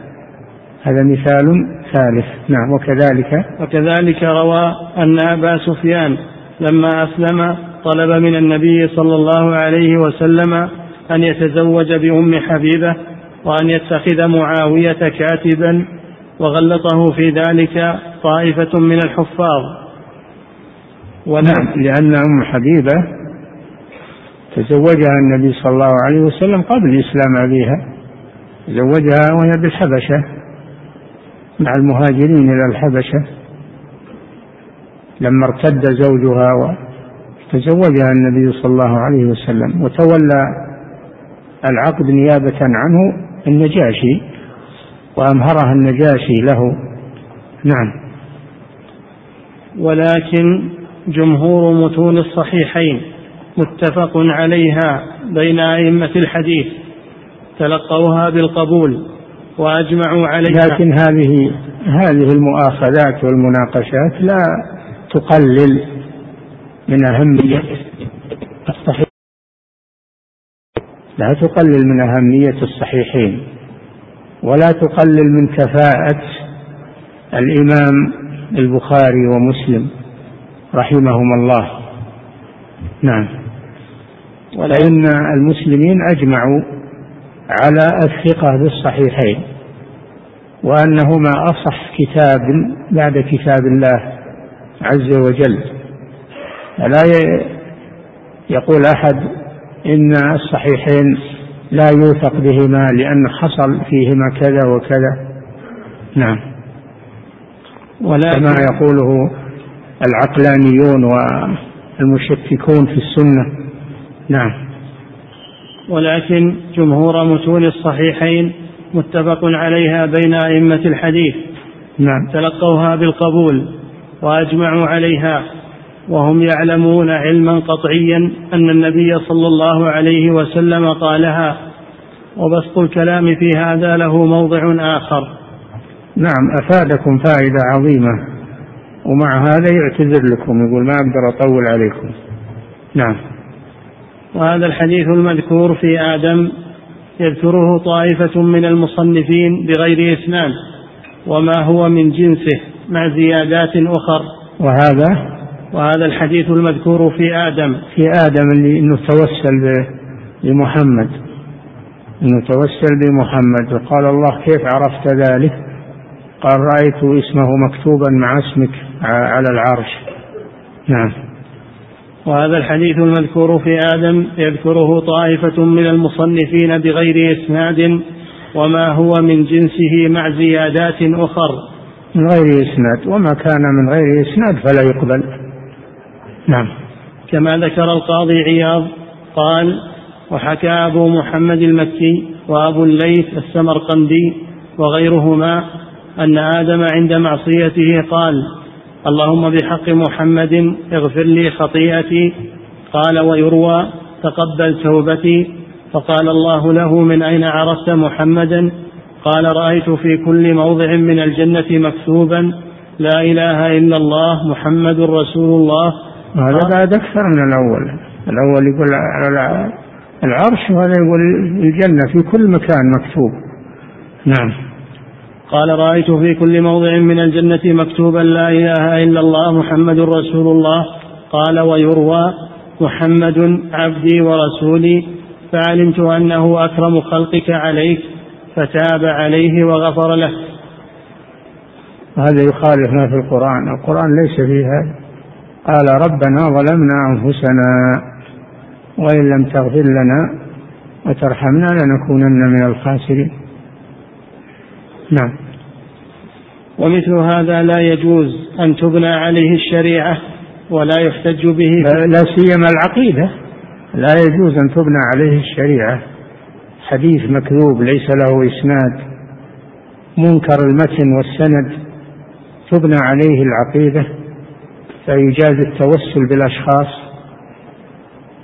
هذا مثال ثالث. نعم وكذلك وكذلك روى أن أبا سفيان لما أسلم طلب من النبي صلى الله عليه وسلم أن يتزوج بأم حبيبة وأن يتخذ معاوية كاتبا وغلطه في ذلك طائفة من الحفاظ. ونعم. لأن أم حبيبة تزوجها النبي صلى الله عليه وسلم قبل إسلام أبيها تزوجها وهي بالحبشة. مع المهاجرين إلى الحبشة لما ارتد زوجها وتزوجها النبي صلى الله عليه وسلم وتولى العقد نيابة عنه النجاشي وأمهرها النجاشي له. نعم. ولكن جمهور متون الصحيحين متفق عليها بين أئمة الحديث تلقوها بالقبول. وأجمعوا عليها. لكن هذه هذه المؤاخذات والمناقشات لا تقلل من أهمية الصحيح. لا تقلل من أهمية الصحيحين ولا تقلل من كفاءة الإمام البخاري ومسلم رحمهما الله. نعم. فإن المسلمين أجمعوا على الثقة بالصحيحين وأنهما أصح كتاب بعد كتاب الله عز وجل. فلا يقول أحد إن الصحيحين لا يوثق بهما لأن حصل فيهما كذا وكذا. نعم. كما يقوله العقلانيون والمشككون في السنة. نعم. ولكن جمهور متون الصحيحين متفق عليها بين أئمة الحديث. نعم. تلقوها بالقبول وأجمعوا عليها وهم يعلمون علما قطعيا أن النبي صلى الله عليه وسلم قالها وبسط الكلام في هذا له موضع آخر. نعم أفادكم فائدة عظيمة ومع هذا يعتذر لكم يقول ما أقدر أطول عليكم. نعم. وهذا الحديث المذكور في آدم يذكره طائفة من المصنفين بغير إسناد وما هو من جنسه مع زيادات أخر. وهذا؟ وهذا الحديث المذكور في آدم. في آدم اللي إنه توسل بمحمد. إنه توسل بمحمد وقال الله كيف عرفت ذلك؟ قال رأيت اسمه مكتوبا مع اسمك على العرش. نعم. وهذا الحديث المذكور في آدم يذكره طائفة من المصنفين بغير إسناد وما هو من جنسه مع زيادات أخر. من غير إسناد. وما كان من غير إسناد فلا يقبل. نعم. كما ذكر القاضي عياض قال وحكى أبو محمد المكي وأبو الليث السمرقندي وغيرهما أن آدم عند معصيته قال اللهم بحق محمد اغفر لي خطيئتي. قال ويروى تقبل توبتي. فقال الله له من أين عرفت محمدا؟ قال رأيت في كل موضع من الجنة مكتوبا لا إله إلا الله محمد رسول الله. هذا بعد أكثر من الأول. الأول يقول على العرش وهذا يقول الجنة في كل مكان مكتوب. نعم. قال رأيت في كل موضع من الجنة مكتوبا لا إله إلا الله محمد رسول الله. قال ويروى محمد عبدي ورسولي. فعلمت أنه أكرم خلقك عليك فتاب عليه وغفر له. هذا يخالف ما في القرآن. القرآن ليس فيه هذا قال ربنا ظلمنا أنفسنا وإن لم تغفر لنا وترحمنا لنكونن من الخاسرين. نعم. ومثل هذا لا يجوز أن تبنى عليه الشريعة ولا يحتج به. لا سيما العقيدة. لا يجوز أن تبنى عليه الشريعة. حديث مكذوب ليس له إسناد. منكر المتن والسند. تبنى عليه العقيدة. فيجاز التوسل بالأشخاص.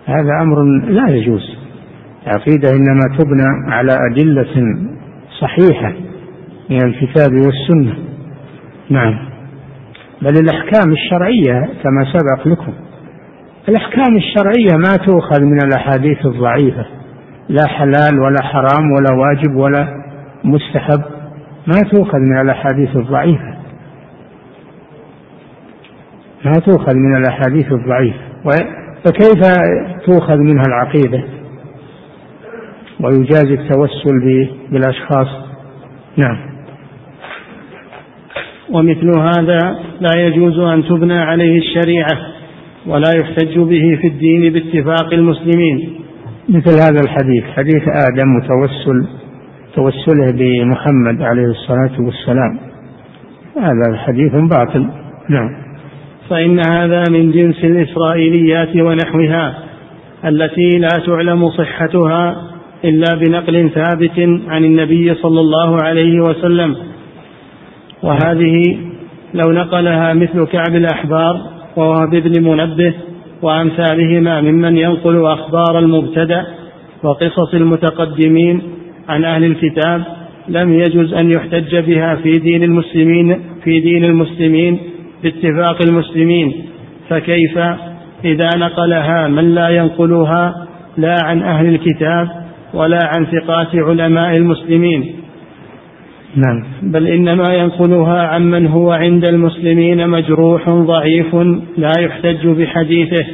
هذا أمر لا يجوز. العقيدة إنما تبنى على أدلة صحيحة. من الكتاب والسنة. نعم. بل الأحكام الشرعية كما سبق لكم. الأحكام الشرعية ما تؤخذ من الأحاديث الضعيفة. لا حلال ولا حرام ولا واجب ولا مستحب. ما تؤخذ من الأحاديث الضعيفة. ما تؤخذ من الأحاديث الضعيفة. فكيف تؤخذ منها العقيدة؟ ويجاز التوسل بالأشخاص. نعم. ومثل هذا لا يجوز أن تبنى عليه الشريعة ولا يحتج به في الدين باتفاق المسلمين. مثل هذا الحديث حديث آدم وتوسل توسله بمحمد عليه الصلاة والسلام. هذا حديث باطل. نعم. فإن هذا من جنس الإسرائيليات ونحوها التي لا تعلم صحتها إلا بنقل ثابت عن النبي صلى الله عليه وسلم. وهذه لو نقلها مثل كعب الأحبار ووهب بن منبه وأمثالهما ممن ينقل أخبار المبتدأ وقصص المتقدمين عن أهل الكتاب لم يجز أن يحتج بها في دين المسلمين في دين المسلمين باتفاق المسلمين. فكيف إذا نقلها من لا ينقلها لا عن أهل الكتاب ولا عن ثقات علماء المسلمين؟ نعم. بل إنما ينقلها عمن هو عند المسلمين مجروح ضعيف لا يحتج بحديثه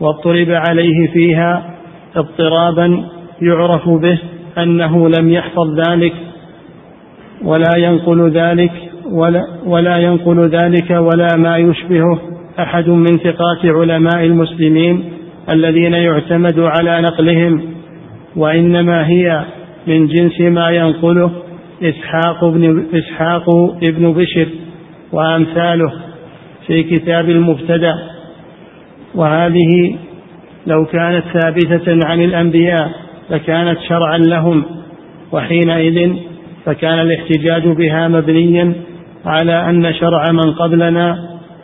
واضطرب عليه فيها اضطرابا يعرف به أنه لم يحفظ ذلك ولا ينقل ذلك ولا, ولا ينقل ذلك ولا ما يشبهه أحد من ثقات علماء المسلمين الذين يعتمد على نقلهم وإنما هي من جنس ما ينقله إسحاق بن إسحاق ابن بشر وأمثاله في كتاب المبتدأ. وهذه لو كانت ثابتة عن الأنبياء لكانت شرعا لهم وحينئذ فكان الاحتجاج بها مبنيا على أن شرع من قبلنا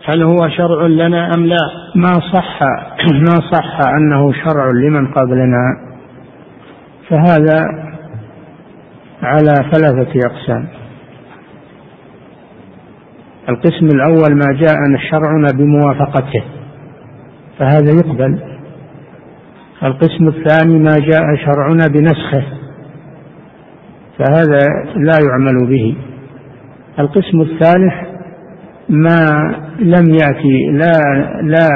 هل هو شرع لنا أم لا. ما صح ما صح أنه شرع لمن قبلنا فهذا على ثلاثة أقسام. القسم الأول ما جاء شرعنا بموافقته فهذا يقبل. القسم الثاني ما جاء شرعنا بنسخه فهذا لا يعمل به. القسم الثالث ما لم يأتي لا لا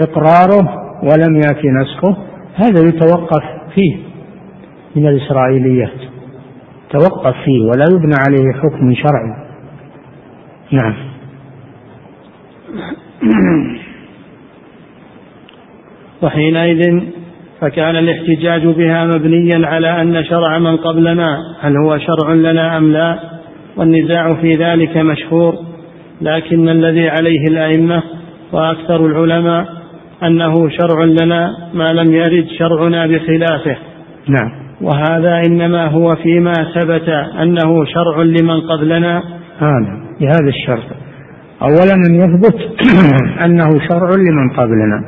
إقراره ولم يأتي نسخه هذا يتوقف فيه من الإسرائيليات. توقف فيه ولا يبنى عليه حكم شرعي. نعم. وحينئذ فكان الاحتجاج بها مبنيا على أن شرع من قبلنا هل هو شرع لنا أم لا؟ والنزاع في ذلك مشهور لكن الذي عليه الأئمة وأكثر العلماء أنه شرع لنا ما لم يرد شرعنا بخلافه. نعم. وهذا إنما هو فيما ثبت أنه شرع لمن قبلنا. هذا بهذا الشرط. أولا أن يثبت أنه شرع لمن قبلنا.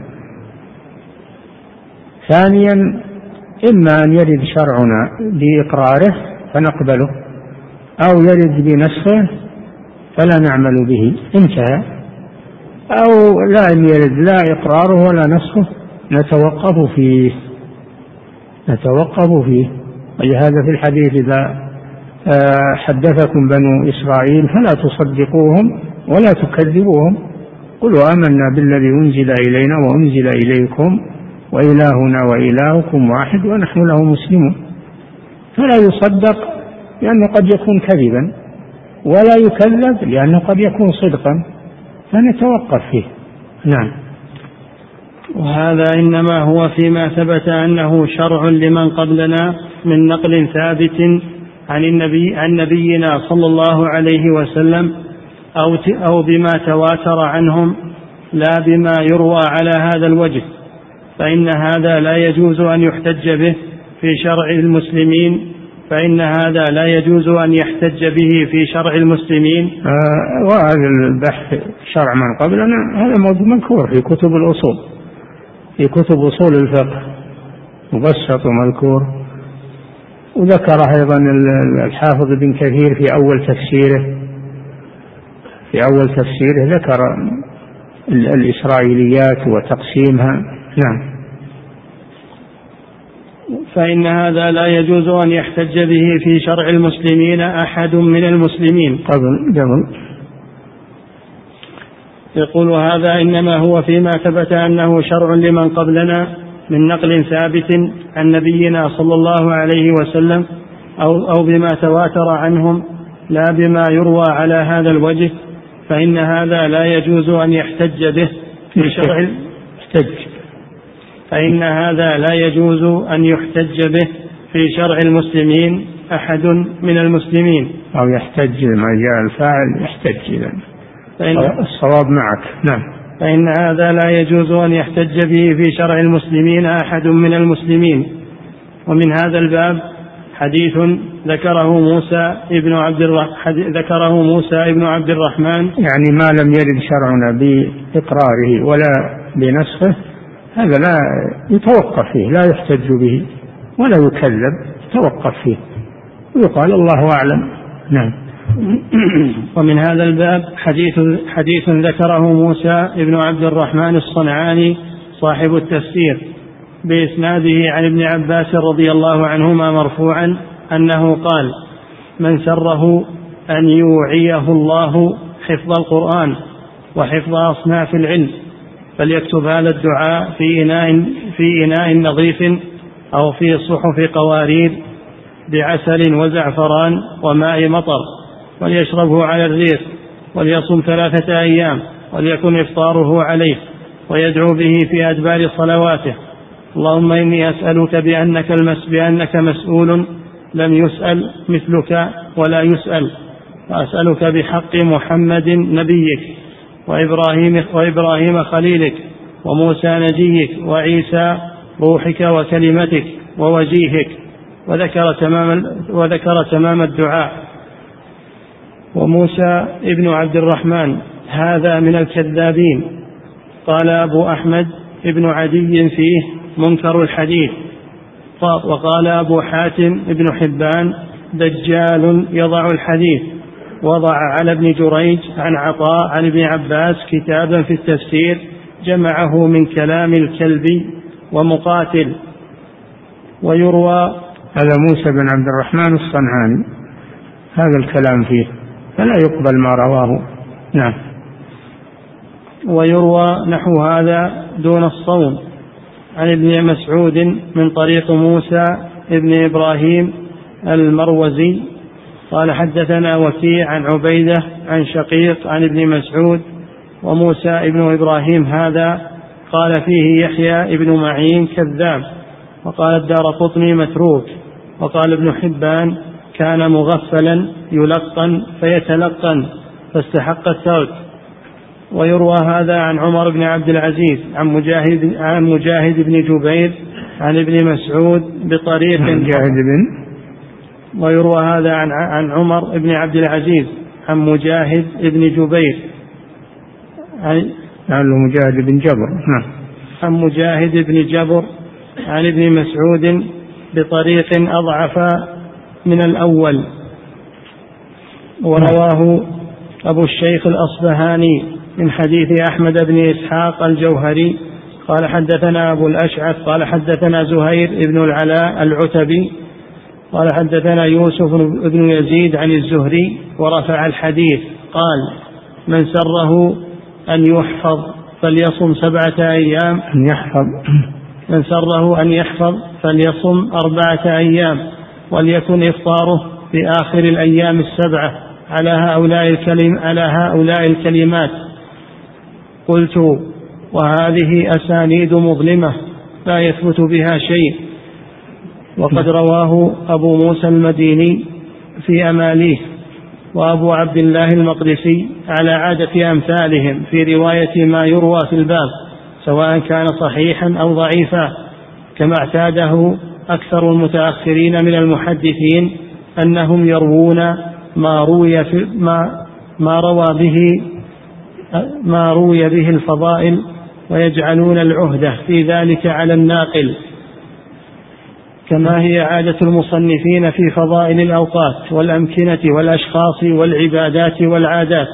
ثانيا إما أن يرد شرعنا بإقراره فنقبله أو يرد بنسخه فلا نعمل به. انتهى. أو لا يرد لا إقراره ولا نسخه نتوقف فيه. نتوقف فيه. ولهذا في الحديث إذا آه، حدثكم بنو إسرائيل فلا تصدقوهم ولا تكذبوهم. قلوا آمنا بالذي أنزل إلينا وأنزل إليكم وإلهنا وإلهكم واحد ونحن له مسلمون. فلا يصدق لأنه قد يكون كذبا ولا يكذب لأنه قد يكون صدقا. فنتوقف فيه. نعم. وهذا إنما هو فيما ثبت أنه شرع لمن قبلنا من نقل ثابت عن النبي عن نبينا صلى الله عليه وسلم أو أو بما تواتر عنهم لا بما يروى على هذا الوجه. فإن هذا لا يجوز أن يحتج به في شرع المسلمين. فإن هذا لا يجوز أن يحتج به في شرع المسلمين. آه وهذا البحث شرع من قبلنا هذا موجود منكور في كتب الأصول. في كتب أصول الفقه مبسط ومذكور. وذكر أيضا الحافظ ابن كثير في أول تفسيره. في أول تفسيره ذكر الإسرائيليات وتقسيمها. نعم. فإن هذا لا يجوز أن يحتج به في شرع المسلمين أحد من المسلمين. قبل قبل. يقول هذا إنما هو فيما ثبت أنه شرع لمن قبلنا من نقل ثابت عن نبينا صلى الله عليه وسلم أو, أو بما تواتر عنهم لا بما يروى على هذا الوجه فإن هذا لا يجوز أن يحتج به في شرع احتج فإن هذا لا يجوز أن يحتج به في شرع المسلمين أحد من المسلمين. أو يحتج ما جاء الفاعل يحتج إذا الصواب معك. نعم. فإن هذا لا يجوز أن يحتج به في شرع المسلمين أحد من المسلمين. ومن هذا الباب حديث ذكره موسى ابن عبد الرحمن ذكره موسى ابن عبد الرحمن. يعني ما لم يرد شرعنا بإقراره ولا بنسخه هذا لا يتوقف فيه لا يحتج به ولا يكذب يتوقف فيه. ويقال الله أعلم. نعم. ومن هذا الباب حديث حديث ذكره موسى بن عبد الرحمن الصنعاني صاحب التفسير بإسناده عن ابن عباس رضي الله عنهما مرفوعا أنه قال من سره أن يوعيه الله حفظ القرآن وحفظ أصناف العلم فليكتب هذا الدعاء في إناء في إناء نظيف أو في صحف قوارير بعسل وزعفران وماء مطر. وليشربه على الريق وليصم ثلاثة أيام وليكن إفطاره عليه ويدعو به في أدبار صلواته. اللهم إني أسألك بأنك المس بأنك مسؤول لم يسأل مثلك ولا يسأل. وأسألك بحق محمد نبيك وإبراهيم وإبراهيم خليلك وموسى نجيك وعيسى روحك وكلمتك ووجيهك. وذكر تمام وذكر تمام الدعاء. وموسى ابن عبد الرحمن هذا من الكذابين. قال أبو أحمد ابن عدي فيه منكر الحديث. وقال أبو حاتم ابن حبان دجال يضع الحديث. وضع على ابن جريج عن عطاء عن ابن عباس كتابا في التفسير جمعه من كلام الكلب ومقاتل. ويروى هذا موسى بن عبد الرحمن الصنعاني هذا الكلام فيه. فلا يقبل ما رواه. نعم. ويروى نحو هذا دون الصوم. عن ابن مسعود من طريق موسى ابن إبراهيم المروزي. قال حدثنا وكيع عن عبيدة عن شقيق عن ابن مسعود وموسى ابن إبراهيم هذا. قال فيه يحيى ابن معين كذاب. وقال الدار قطني متروك. وقال ابن حبان كان مغفلا يلقن فيتلقن فاستحق الترك. ويروى هذا عن عمر بن عبد العزيز عن مجاهد عن مجاهد بن جبير عن ابن مسعود بطريق مجاهد بن؟ ويروى هذا عن عن عمر بن عبد العزيز عن مجاهد بن جبير. عن مجاهد بن جبر نعم. عن مجاهد بن جبر عن ابن مسعود بطريق أضعف من الأول. ورواه أبو الشيخ الأصبهاني من حديث أحمد بن إسحاق الجوهري. قال حدثنا أبو الأشعث قال حدثنا زهير بن العلاء العتبي. قال حدثنا يوسف بن يزيد عن الزهري ورفع الحديث. قال من سره أن يحفظ فليصم سبعة أيام. أن يحفظ. من سره أن يحفظ فليصم أربعة أيام. وليكن إفطاره في آخر الأيام السبعة على هؤلاء الكلم على هؤلاء الكلمات. قلت وهذه أسانيد مظلمة لا يثبت بها شيء. وقد رواه أبو موسى المديني في أماليه وأبو عبد الله المقدسي على عادة أمثالهم في رواية ما يروى في الباب سواء كان صحيحا أو ضعيفا كما اعتاده أكثر المتأخرين من المحدثين أنهم يروون ما روي في ما ما روى به ما روي به الفضائل ويجعلون العهدة في ذلك على الناقل. كما هي عادة المصنفين في فضائل الأوقات والأمكنة والأشخاص والعبادات والعادات.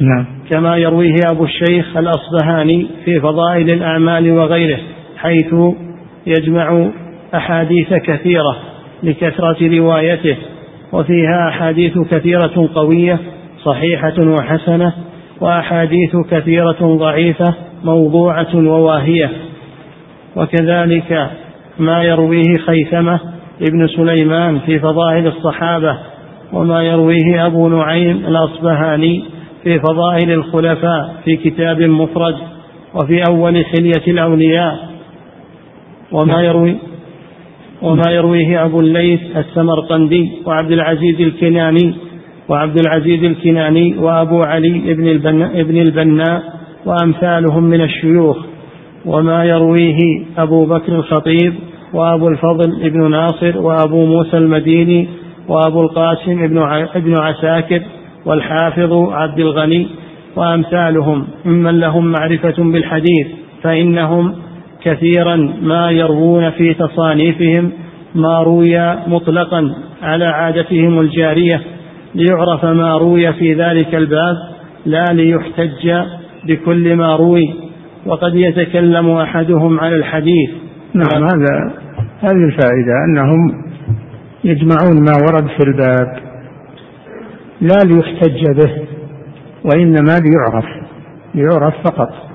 نعم. كما يرويه أبو الشيخ الأصبهاني في فضائل الأعمال وغيره حيث يجمع أحاديث كثيرة لكثرة روايته وفيها أحاديث كثيرة قوية صحيحة وحسنة وأحاديث كثيرة ضعيفة موضوعة وواهية. وكذلك ما يرويه خيثمة ابن سليمان في فضائل الصحابة وما يرويه أبو نعيم الأصبهاني في فضائل الخلفاء في كتاب مفرد وفي أول حلية الأولياء. وما يروي وما يرويه أبو الليث السمرقندي وعبد العزيز الكناني وعبد العزيز الكناني وأبو علي بن البناء, ابن البناء وأمثالهم من الشيوخ. وما يرويه أبو بكر الخطيب وأبو الفضل ابن ناصر وأبو موسى المديني وأبو القاسم ابن عساكر والحافظ عبد الغني وأمثالهم. ممن لهم معرفة بالحديث فإنهم كثيرا ما يروون في تصانيفهم ما روي مطلقا على عادتهم الجارية ليعرف ما روي في ذلك الباب لا ليحتج بكل ما روي. وقد يتكلم أحدهم على الحديث. نعم هذا هذه الفائدة أنهم يجمعون ما ورد في الباب لا ليحتج به وإنما ليعرف ليعرف فقط.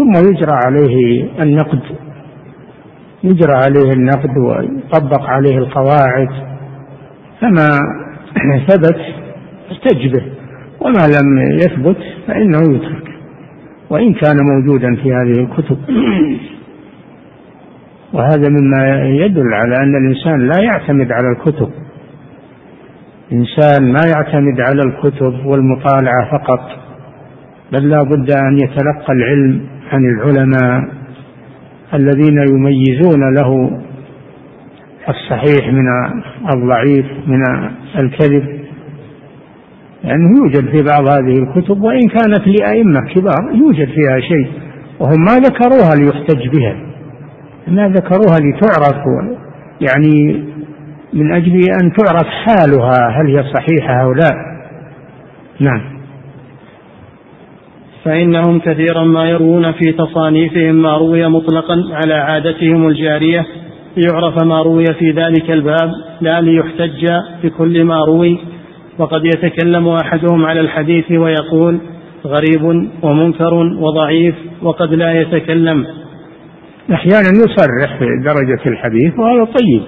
ثم يجرى عليه النقد يجرى عليه النقد ويطبق عليه القواعد فما ثبت ارتج وما لم يثبت فإنه يترك وإن كان موجودا في هذه الكتب. وهذا مما يدل على أن الإنسان لا يعتمد على الكتب. إنسان ما يعتمد على الكتب والمطالعة فقط بل لا بد أن يتلقى العلم عن العلماء الذين يميزون له الصحيح من الضعيف من الكذب لأنه يعني يوجد في بعض هذه الكتب وإن كانت لأئمة كبار يوجد فيها شيء وهم ما ذكروها ليحتج بها ما ذكروها لتعرف يعني من أجل أن تعرف حالها هل هي صحيحة أو لا. نعم. فإنهم كثيرا ما يروون في تصانيفهم ما روي مطلقا على عادتهم الجارية. ليعرف ما روي في ذلك الباب لا ليحتج بكل ما روي. وقد يتكلم أحدهم على الحديث ويقول غريب ومنكر وضعيف وقد لا يتكلم. أحيانا يصرح في درجه الحديث وهذا طيب.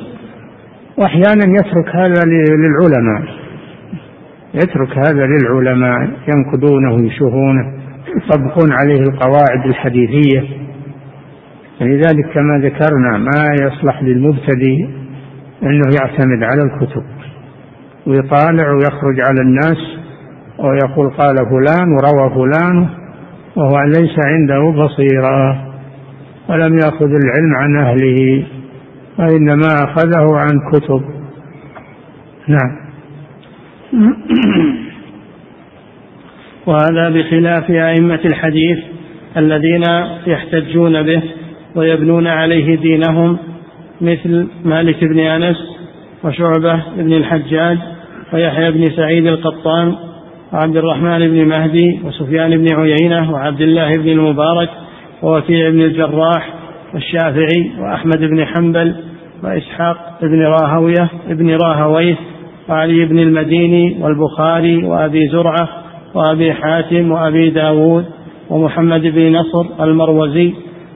واحيانا يترك هذا للعلماء. يترك هذا للعلماء ينقدونه ويشوفونه يطبقون عليه القواعد الحديثية. ولذلك كما ذكرنا ما يصلح للمبتدئ أنه يعتمد على الكتب. ويطالع ويخرج على الناس ويقول قال فلان وروى فلان وهو ليس عنده بصيرة ولم يأخذ العلم عن أهله وإنما أخذه عن كتب. نعم. وهذا بخلاف أئمة الحديث الذين يحتجون به ويبنون عليه دينهم مثل مالك بن أنس وشعبة بن الحجاج ويحيى بن سعيد القطان وعبد الرحمن بن مهدي وسفيان بن عيينة وعبد الله بن المبارك ووكيع بن الجراح والشافعي وأحمد بن حنبل وإسحاق بن راهوية بن راهويه وعلي بن المديني والبخاري وأبي زرعة وأبي حاتم وأبي داود ومحمد بن نصر المروزي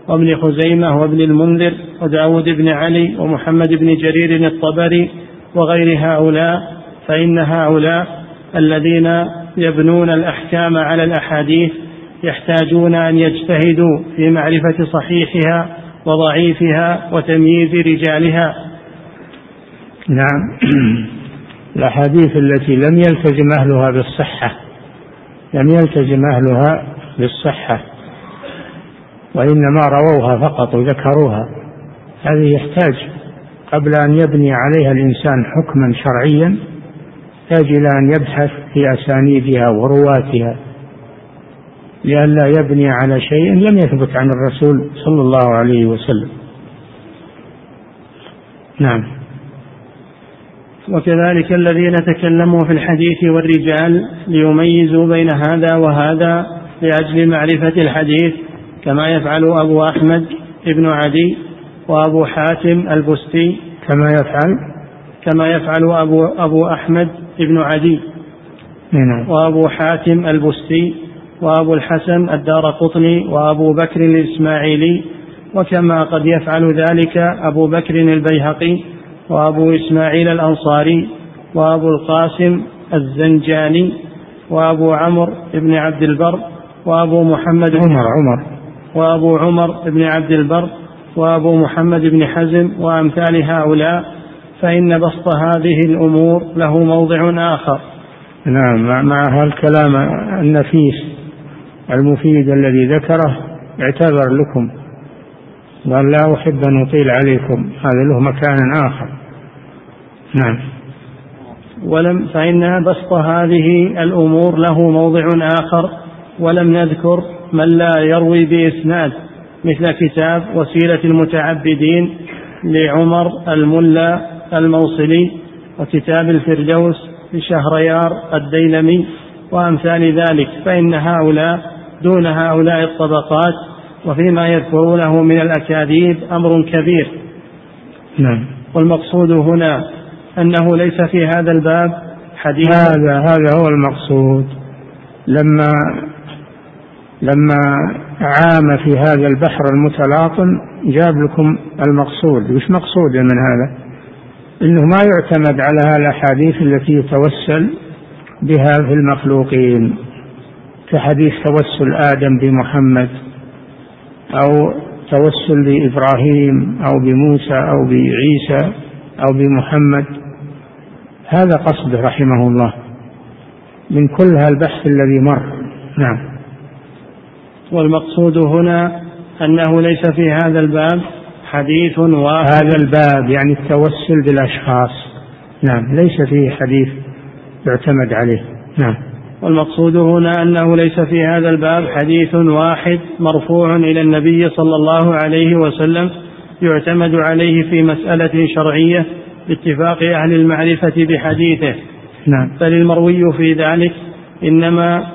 وابن خزيمة وابن المنذر وداود بن علي ومحمد بن جرير الطبري وغير هؤلاء فإن هؤلاء الذين يبنون الأحكام على الأحاديث يحتاجون أن يجتهدوا في معرفة صحيحها وضعيفها وتمييز رجالها. نعم. الأحاديث التي لم يلتزم أهلها بالصحة لم يلتزم أهلها بالصحة وإنما رووها فقط وذكروها. هذه يحتاج قبل أن يبني عليها الإنسان حكما شرعيا يحتاج إلى أن يبحث في أسانيدها ورواتها. لئلا يبني على شيء لم يثبت عن الرسول صلى الله عليه وسلم. نعم. وكذلك الذين تكلموا في الحديث والرجال ليميزوا بين هذا وهذا لأجل معرفة الحديث كما يفعل أبو أحمد ابن عدي وأبو حاتم البستي. كما يفعل؟ كما يفعل أبو, أبو أحمد بن عدي. نعم. وأبو حاتم البستي وأبو الحسن الدار قطني وأبو بكر الإسماعيلي. وكما قد يفعل ذلك أبو بكر البيهقي. وأبو إسماعيل الأنصاري وأبو القاسم الزنجاني وأبو عمرو بن عبد البر وأبو محمد عمر عمر. وأبو عمر بن عبد البر وأبو محمد بن حزم وأمثال هؤلاء فإن بسط هذه الأمور له موضع آخر. نعم مع هالكلام النفيس المفيد الذي ذكره اعتذر لكم. قال لا أحب أن أطيل عليكم هذا له مكان آخر. نعم. ولم فإن بسط هذه الأمور له موضع آخر ولم نذكر من لا يروي بإسناد مثل كتاب وسيلة المتعبدين لعمر الملا الموصلي وكتاب الفردوس لشهريار الديلمي وأمثال ذلك. فإن هؤلاء دون هؤلاء الطبقات وفيما يذكرونه من الأكاذيب أمر كبير. نعم. والمقصود هنا أنه ليس في هذا الباب حديث. هذا هذا هو المقصود. لما لما عام في هذا البحر المتلاطم جاب لكم المقصود. وش مقصود من هذا؟ إنه ما يعتمد على الأحاديث التي يتوسل بها في المخلوقين. كحديث توسل آدم بمحمد أو توسل بإبراهيم أو بموسى أو بعيسى أو بمحمد. هذا قصده رحمه الله من كل هالبحث الذي مر. نعم. والمقصود هنا أنه ليس في هذا الباب حديث واحد. هذا الباب يعني التوسل بالأشخاص. نعم ليس فيه حديث يعتمد عليه. نعم. والمقصود هنا أنه ليس في هذا الباب حديث واحد مرفوع إلى النبي صلى الله عليه وسلم يعتمد عليه في مسألة شرعية باتفاق أهل المعرفة بحديثه. نعم. بل المروي في ذلك إنما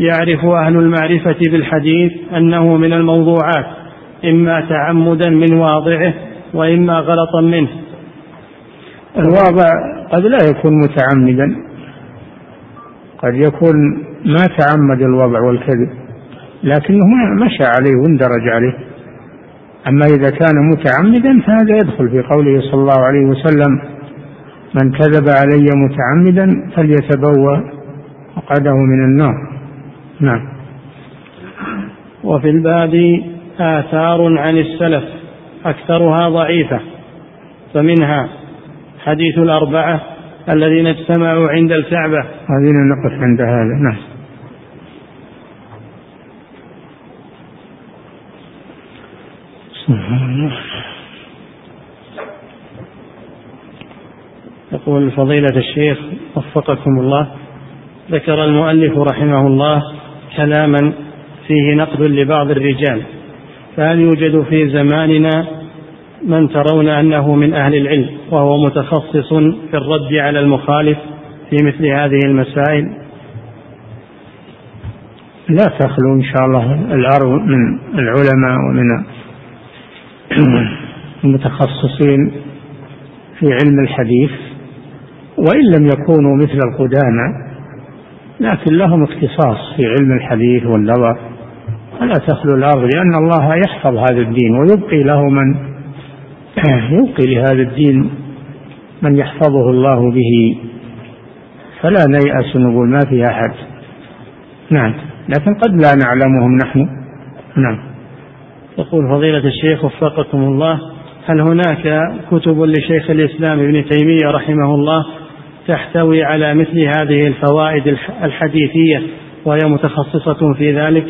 يعرف أهل المعرفة بالحديث أنه من الموضوعات إما تعمدا من واضعه وإما غلطا منه. الواضع قد لا يكون متعمدا قد يكون ما تعمد الوضع والكذب لكنه مشى عليه واندرج عليه. أما إذا كان متعمدا فهذا يدخل في قوله صلى الله عليه وسلم من كذب علي متعمدا فليتبوأ مقعده من النار. نعم. وفي الباب آثار عن السلف أكثرها ضعيفة فمنها حديث الأربعة الذين اجتمعوا عند الكعبة. هذه نقف عند هذا. نعم. يقول فضيلة الشيخ وفقكم الله ذكر المؤلف رحمه الله كلاما فيه نقد لبعض الرجال فهل يوجد في زماننا من ترون أنه من أهل العلم وهو متخصص في الرد على المخالف في مثل هذه المسائل؟ لا تخلو إن شاء الله الأرض من العلماء ومن المتخصصين في علم الحديث. وإن لم يكونوا مثل القدامى لكن لهم اختصاص في علم الحديث والنظر فلا تخلو الأرض لأن الله يحفظ هذا الدين ويبقي له من يبقي لهذا الدين من يحفظه الله به. فلا نيأس نقول ما في أحد. نعم. لكن قد لا نعلمهم نحن. نعم. يقول فضيلة الشيخ وفقكم الله هل هناك كتب لشيخ الإسلام ابن تيمية رحمه الله تحتوي على مثل هذه الفوائد الحديثية وهي متخصصة في ذلك؟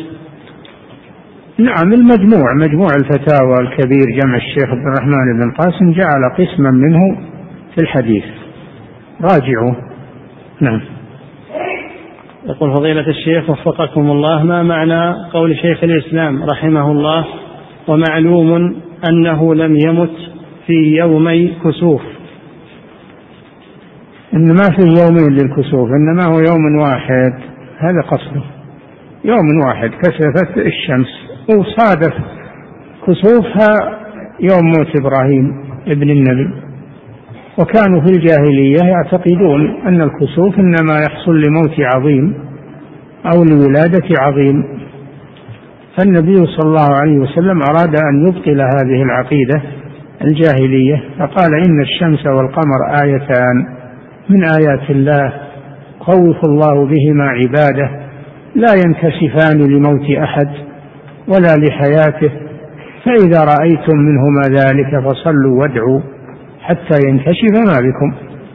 نعم المجموع مجموع الفتاوى الكبير جمع الشيخ عبد الرحمن بن قاسم جعل قسما منه في الحديث. راجعوا. نعم. يقول فضيلة الشيخ وفقكم الله ما معنى قول شيخ الإسلام رحمه الله؟ ومعلوم أنه لم يمت في يومي كسوف. إن ما في يومين للكسوف إنما هو يوم واحد هذا قصده. يوم واحد كسفت الشمس. وصادف كسوفها يوم موت إبراهيم ابن النبي. وكانوا في الجاهلية يعتقدون أن الكسوف إنما يحصل لموت عظيم أو لولادة عظيم. فالنبي صلى الله عليه وسلم أراد أن يبطل هذه العقيدة الجاهلية فقال إن الشمس والقمر آيتان. من آيات الله خوف الله بهما عباده لا ينكشفان لموت أحد ولا لحياته فإذا رأيتم منهما ذلك فصلوا وادعوا حتى ينكشف ما بكم.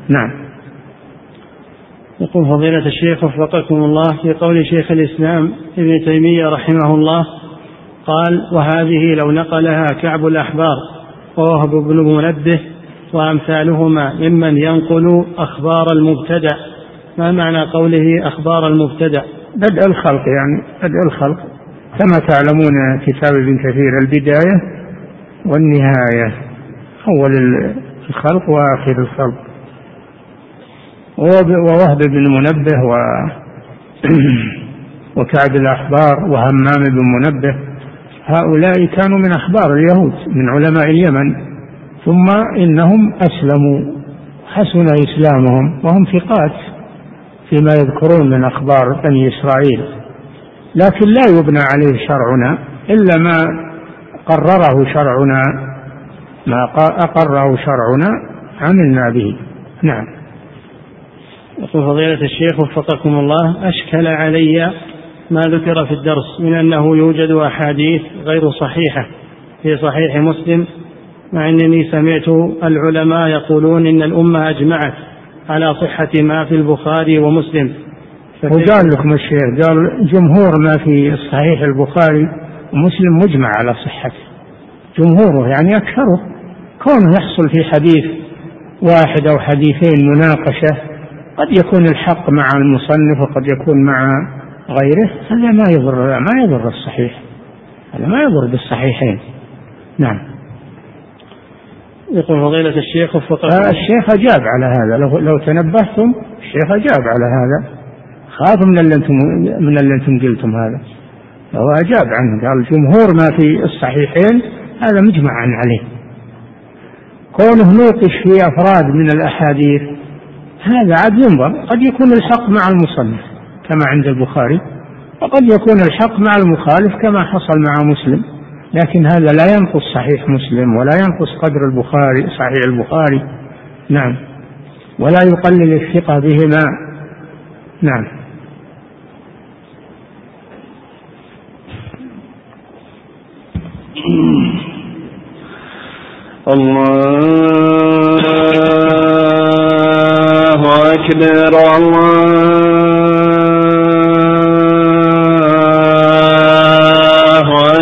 نعم. يقول فضيلة الشيخ وفقكم الله في قول شيخ الإسلام ابن تيمية رحمه الله قال وهذه لو نقلها كعب الأحبار ووهب بن منبه وأمثالهما ممن ينقل أخبار المبتدأ. ما معنى قوله أخبار المبتدأ؟ بدء الخلق يعني بدء الخلق. كما تعلمون كتاب ابن كثير البداية والنهاية. أول الخلق وآخر الخلق. ووهب بن منبه و وكعب الأحبار وهمام بن منبه. هؤلاء كانوا من أحبار اليهود من علماء اليمن. ثم إنهم أسلموا حسن إسلامهم وهم ثقات فيما يذكرون من أخبار بني إسرائيل. لكن لا يبنى عليه شرعنا إلا ما قرره شرعنا ما أقره شرعنا عملنا به. نعم. يقول فضيلة الشيخ وفقكم الله أشكل علي ما ذكر في الدرس من أنه يوجد أحاديث غير صحيحة في صحيح مسلم مع أنني سمعت العلماء يقولون إن الأمة أجمعت على صحة ما في البخاري ومسلم. وقال لكم الشيخ قال جمهور ما في صحيح البخاري ومسلم مجمع على صحته. جمهوره يعني أكثره. كونه يحصل في حديث واحد أو حديثين مناقشة قد يكون الحق مع المصنف وقد يكون مع غيره هذا ما يضر ما يضر الصحيح. هذا ما يضر بالصحيحين. نعم. يقول فضيلة الشيخ وفق آه الشيخ أجاب على هذا. لو, لو تنبهتم الشيخ أجاب على هذا. خاف من اللي أنتم من اللي أنتم قلتم هذا. فهو أجاب عنه. قال جمهور ما في الصحيحين هذا مجمع عليه. كونه نوقش في أفراد من الأحاديث هذا عاد ينظر. قد يكون الحق مع المصنف كما عند البخاري. وقد يكون الحق مع المخالف كما حصل مع مسلم. لكن هذا لا ينقص صحيح مسلم ولا ينقص قدر البخاري صحيح البخاري. نعم. ولا يقلل الثقة بهما. نعم. الله أكبر الله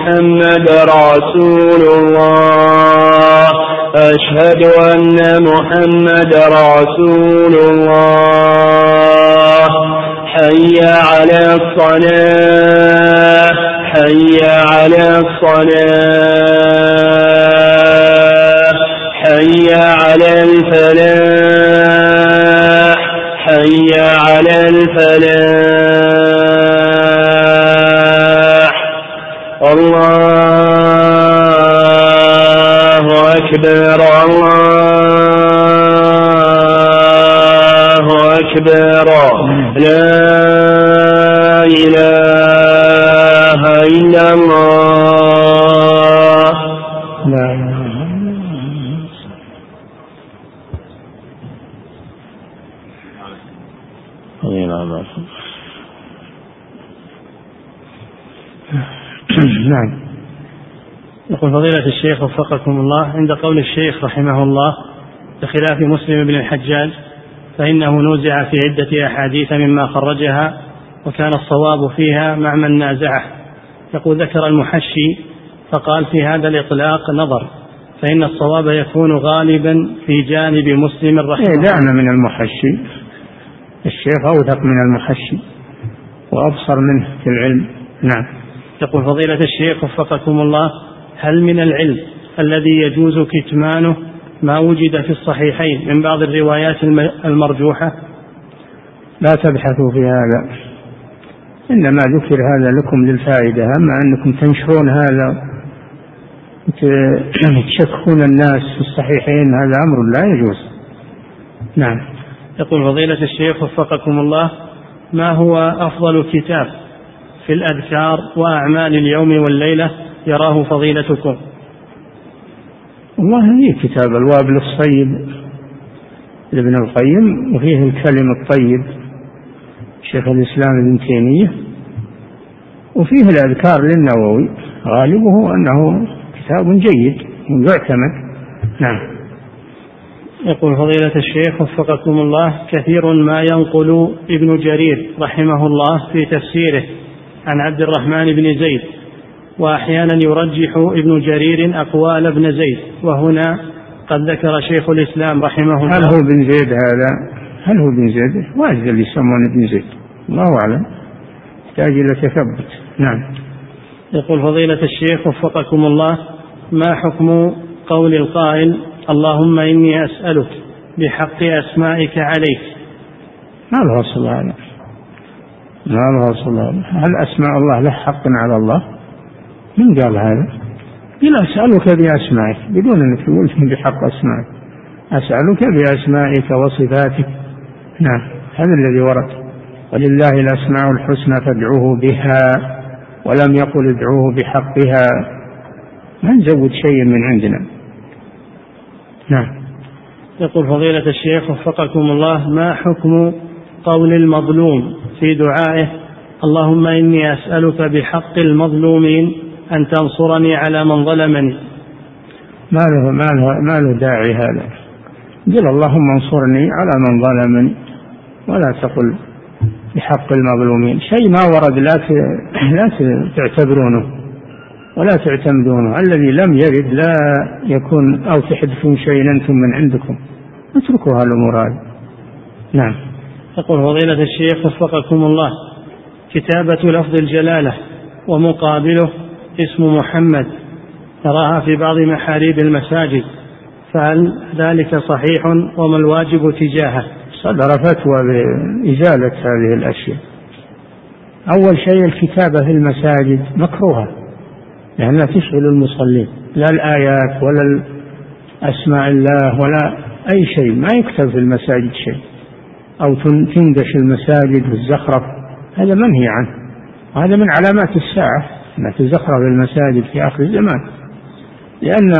محمد رسول الله. أشهد أن محمد رسول الله. حي على الصلاة حي على الصلاة. حي على الفلاح حي على الفلاح. الله أكبر الله فضيلة الشيخ وفقكم الله. عند قول الشيخ رحمه الله بخلاف مسلم بن الحجاج فإنه نوزع في عدة أحاديث مما خرجها وكان الصواب فيها مع من نازعه. يقول ذكر المحشي فقال في هذا الإطلاق نظر فإن الصواب يكون غالبا في جانب مسلم رحمه إيه دعنا من المحشي. الشيخ أوثق من المحشي وأبصر منه في العلم. نعم. يقول فضيلة الشيخ وفقكم الله هل من العلم الذي يجوز كتمانه ما وجد في الصحيحين من بعض الروايات الم- المرجوحة؟ لا تبحثوا في هذا. إنما ذكر هذا لكم للفائدة. أما أنكم تنشرون هذا تشككون الناس في الصحيحين هذا أمر لا يجوز. نعم. يقول فضيلة الشيخ وفقكم الله ما هو أفضل كتاب في الأذكار وأعمال اليوم والليلة؟ يراه فضيلتكم. والله هي كتاب الوابل الصيب لابن القيم وفيه الكلم الطيب شيخ الإسلام ابن تيمية وفيه الأذكار للنووي. غالبه أنه كتاب جيد يعتمد نعم. يقول فضيلة الشيخ وفقكم الله كثير ما ينقل ابن جرير رحمه الله في تفسيره عن عبد الرحمن بن زيد. وأحيانا يرجح ابن جرير أقوال ابن زيد وهنا قد ذكر شيخ الإسلام رحمه هل الله هو بن زيد هذا؟ هل هو بن زيد؟ واجد اللي يسمونه بن زيد؟ الله أعلم. يحتاج إلى تثبت. نعم. يقول فضيلة الشيخ وفقكم الله ما حكم قول القائل اللهم إني أسألك بحق أسمائك عليك ما له أصل هذا ما له أصل هذا هل أسماء الله له حق على الله؟ من قال هذا؟ قل أسألك بأسمائك بدون أن تقول بحق أسمائك. أسألك بأسمائك وصفاتك. نعم هذا الذي ورد. ولله الأسماء الحسنى فادعوه بها ولم يقل ادعوه بحقها. ما نزود شيء من عندنا؟ نعم. يقول فضيلة الشيخ وفقكم الله ما حكم قول المظلوم في دعائه؟ اللهم إني أسألك بحق المظلومين. أن تنصرني على من ظلمني. ما له ما له ما له داعي هذا. قل اللهم انصرني على من ظلمني. ولا تقل بحق المظلومين. شيء ما ورد لا لا تعتبرونه ولا تعتمدونه. الذي لم يرد لا يكون أو تحدثون شيئا أنتم من عندكم. اتركوا هالأمور هذه. نعم. يقول فضيلة الشيخ وفقكم الله كتابة لفظ الجلالة ومقابله اسم محمد تراها في بعض محاريب المساجد فهل ذلك صحيح وما الواجب تجاهه؟ صدر فتوى بإزالة هذه الأشياء. أول شيء الكتابة في المساجد مكروهة لأنها تشغل المصلين لا الآيات ولا أسماء الله ولا أي شيء ما يكتب في المساجد شيء. أو تندش المساجد والزخرف هذا منهي عنه وهذا من علامات الساعة. أن تزخرف المساجد في آخر الزمان. لأن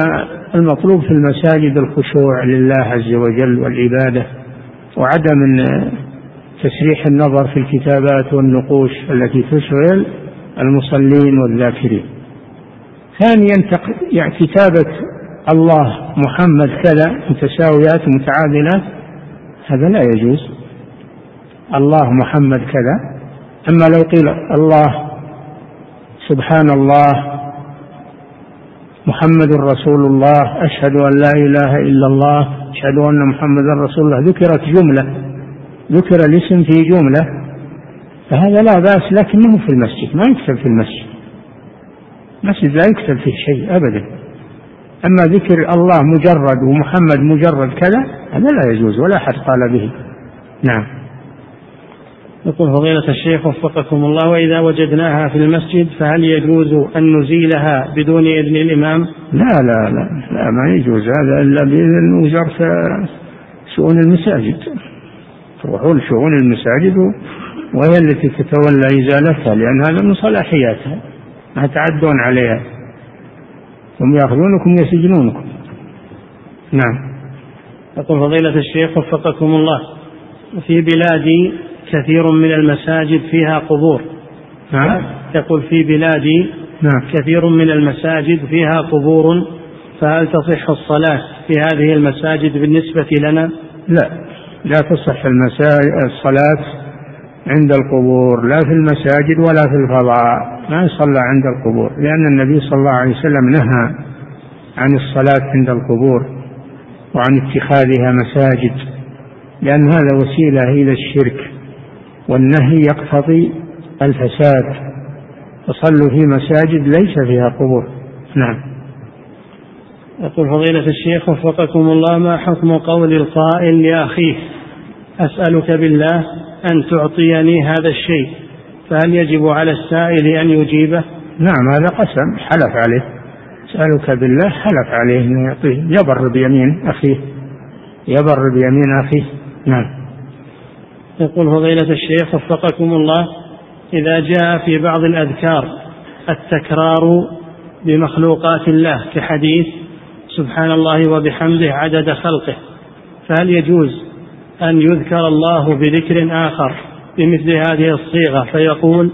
المطلوب في المساجد الخشوع لله عز وجل والعبادة وعدم تسريح النظر في الكتابات والنقوش التي تشغل المصلين والذاكرين. ثانيا يعني كتابة الله محمد كذا متساويات متعادلات هذا لا يجوز. الله محمد كذا. أما لو قيل الله سبحان الله محمد رسول الله. أشهد أن لا إله إلا الله. أشهد أن محمدا رسول الله. ذكرت جملة. ذكر الاسم في جملة. فهذا لا بأس لكنه في المسجد؟ ما يكتب في المسجد. المسجد لا يكتب فيه شيء أبدا. أما ذكر الله مجرد ومحمد مجرد كذا هذا لا يجوز ولا أحد قال به. نعم. يقول فضيلة الشيخ وفقكم الله وإذا وجدناها في المسجد فهل يجوز أن نزيلها بدون إذن الإمام؟ لا لا لا لا ما يجوز هذا إلا بإذن وزارة شؤون المساجد. تروحون شؤون المساجد وهي التي تتولى إزالتها لأن هذا من صلاحياتها. ما تعدون عليها. هم يأخذونكم يسجنونكم. نعم. يقول فضيلة الشيخ وفقكم الله في بلادي كثير من المساجد فيها قبور. نعم. يقول في بلادي نعم. كثير من المساجد فيها قبور فهل تصح الصلاة في هذه المساجد بالنسبة لنا؟ لا. لا تصح الصلاة عند القبور لا في المساجد ولا في الفضاء. ما يصلى عند القبور لأن النبي صلى الله عليه وسلم نهى عن الصلاة عند القبور وعن اتخاذها مساجد لأن هذا وسيلة إلى الشرك. والنهي يقتضي الفساد. فصلوا في مساجد ليس فيها قبور. نعم. يقول فضيلة الشيخ وفقكم الله ما حكم قول القائل لأخيه أسألك بالله أن تعطيني هذا الشيء فهل يجب على السائل أن يجيبه؟ نعم هذا قسم حلف عليه. أسألك بالله حلف عليه أن يعطيه. يبر بيمين أخيه. يبر بيمين أخيه. نعم. يقول فضيلة الشيخ وفقكم الله إذا جاء في بعض الأذكار التكرار بمخلوقات الله كحديث سبحان الله وبحمده عدد خلقه فهل يجوز أن يذكر الله بذكر آخر بمثل هذه الصيغة؟ فيقول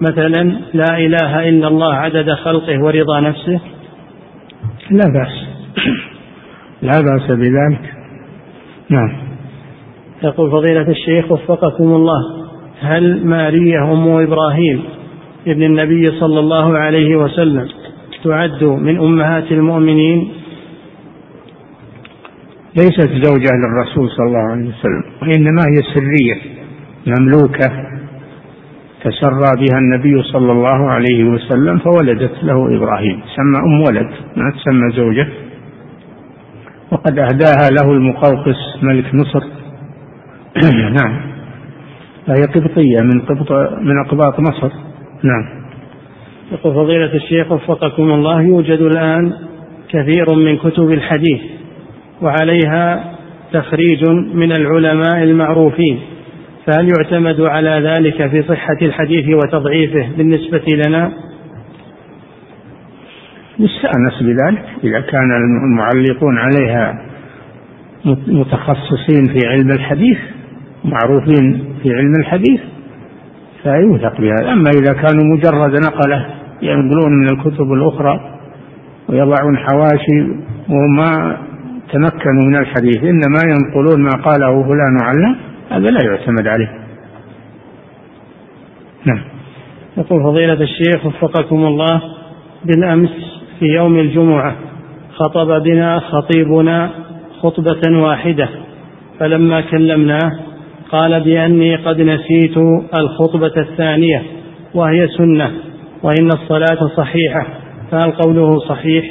مثلا لا إله إلا الله عدد خلقه ورضا نفسه؟ لا بأس. لا بأس بذلك. نعم. يقول فضيلة الشيخ وفقكم الله هل مارية أم إبراهيم ابن النبي صلى الله عليه وسلم تعد من أمهات المؤمنين؟ ليست زوجة للرسول صلى الله عليه وسلم وإنما هي سرية مملوكة تسرى بها النبي صلى الله عليه وسلم فولدت له إبراهيم. سمى أم ولد ما تسمى زوجة. وقد أهداها له المقوقس ملك مصر. نعم. فهي قبطية من قبط من أقباط مصر. نعم. يقول فضيلة الشيخ وفقكم الله يوجد الآن كثير من كتب الحديث وعليها تخريج من العلماء المعروفين فهل يعتمد على ذلك في صحة الحديث وتضعيفه بالنسبة لنا؟ يستأنس بذلك. إذا كان المعلقون عليها متخصصين في علم الحديث معروفين في علم الحديث فيوثق بهذا. أما إذا كانوا مجرد نقلة ينقلون من الكتب الأخرى ويضعون حواشي وما تمكنوا من الحديث إنما ينقلون ما قاله فلان وعلان هذا لا يعتمد عليه. نعم. يقول فضيلة الشيخ وفقكم الله بالأمس في يوم الجمعة خطب بنا خطيبنا خطبة واحدة فلما كلمناه قال بأني قد نسيت الخطبة الثانية وهي سنة وإن الصلاة صحيحة. فهل قوله صحيح؟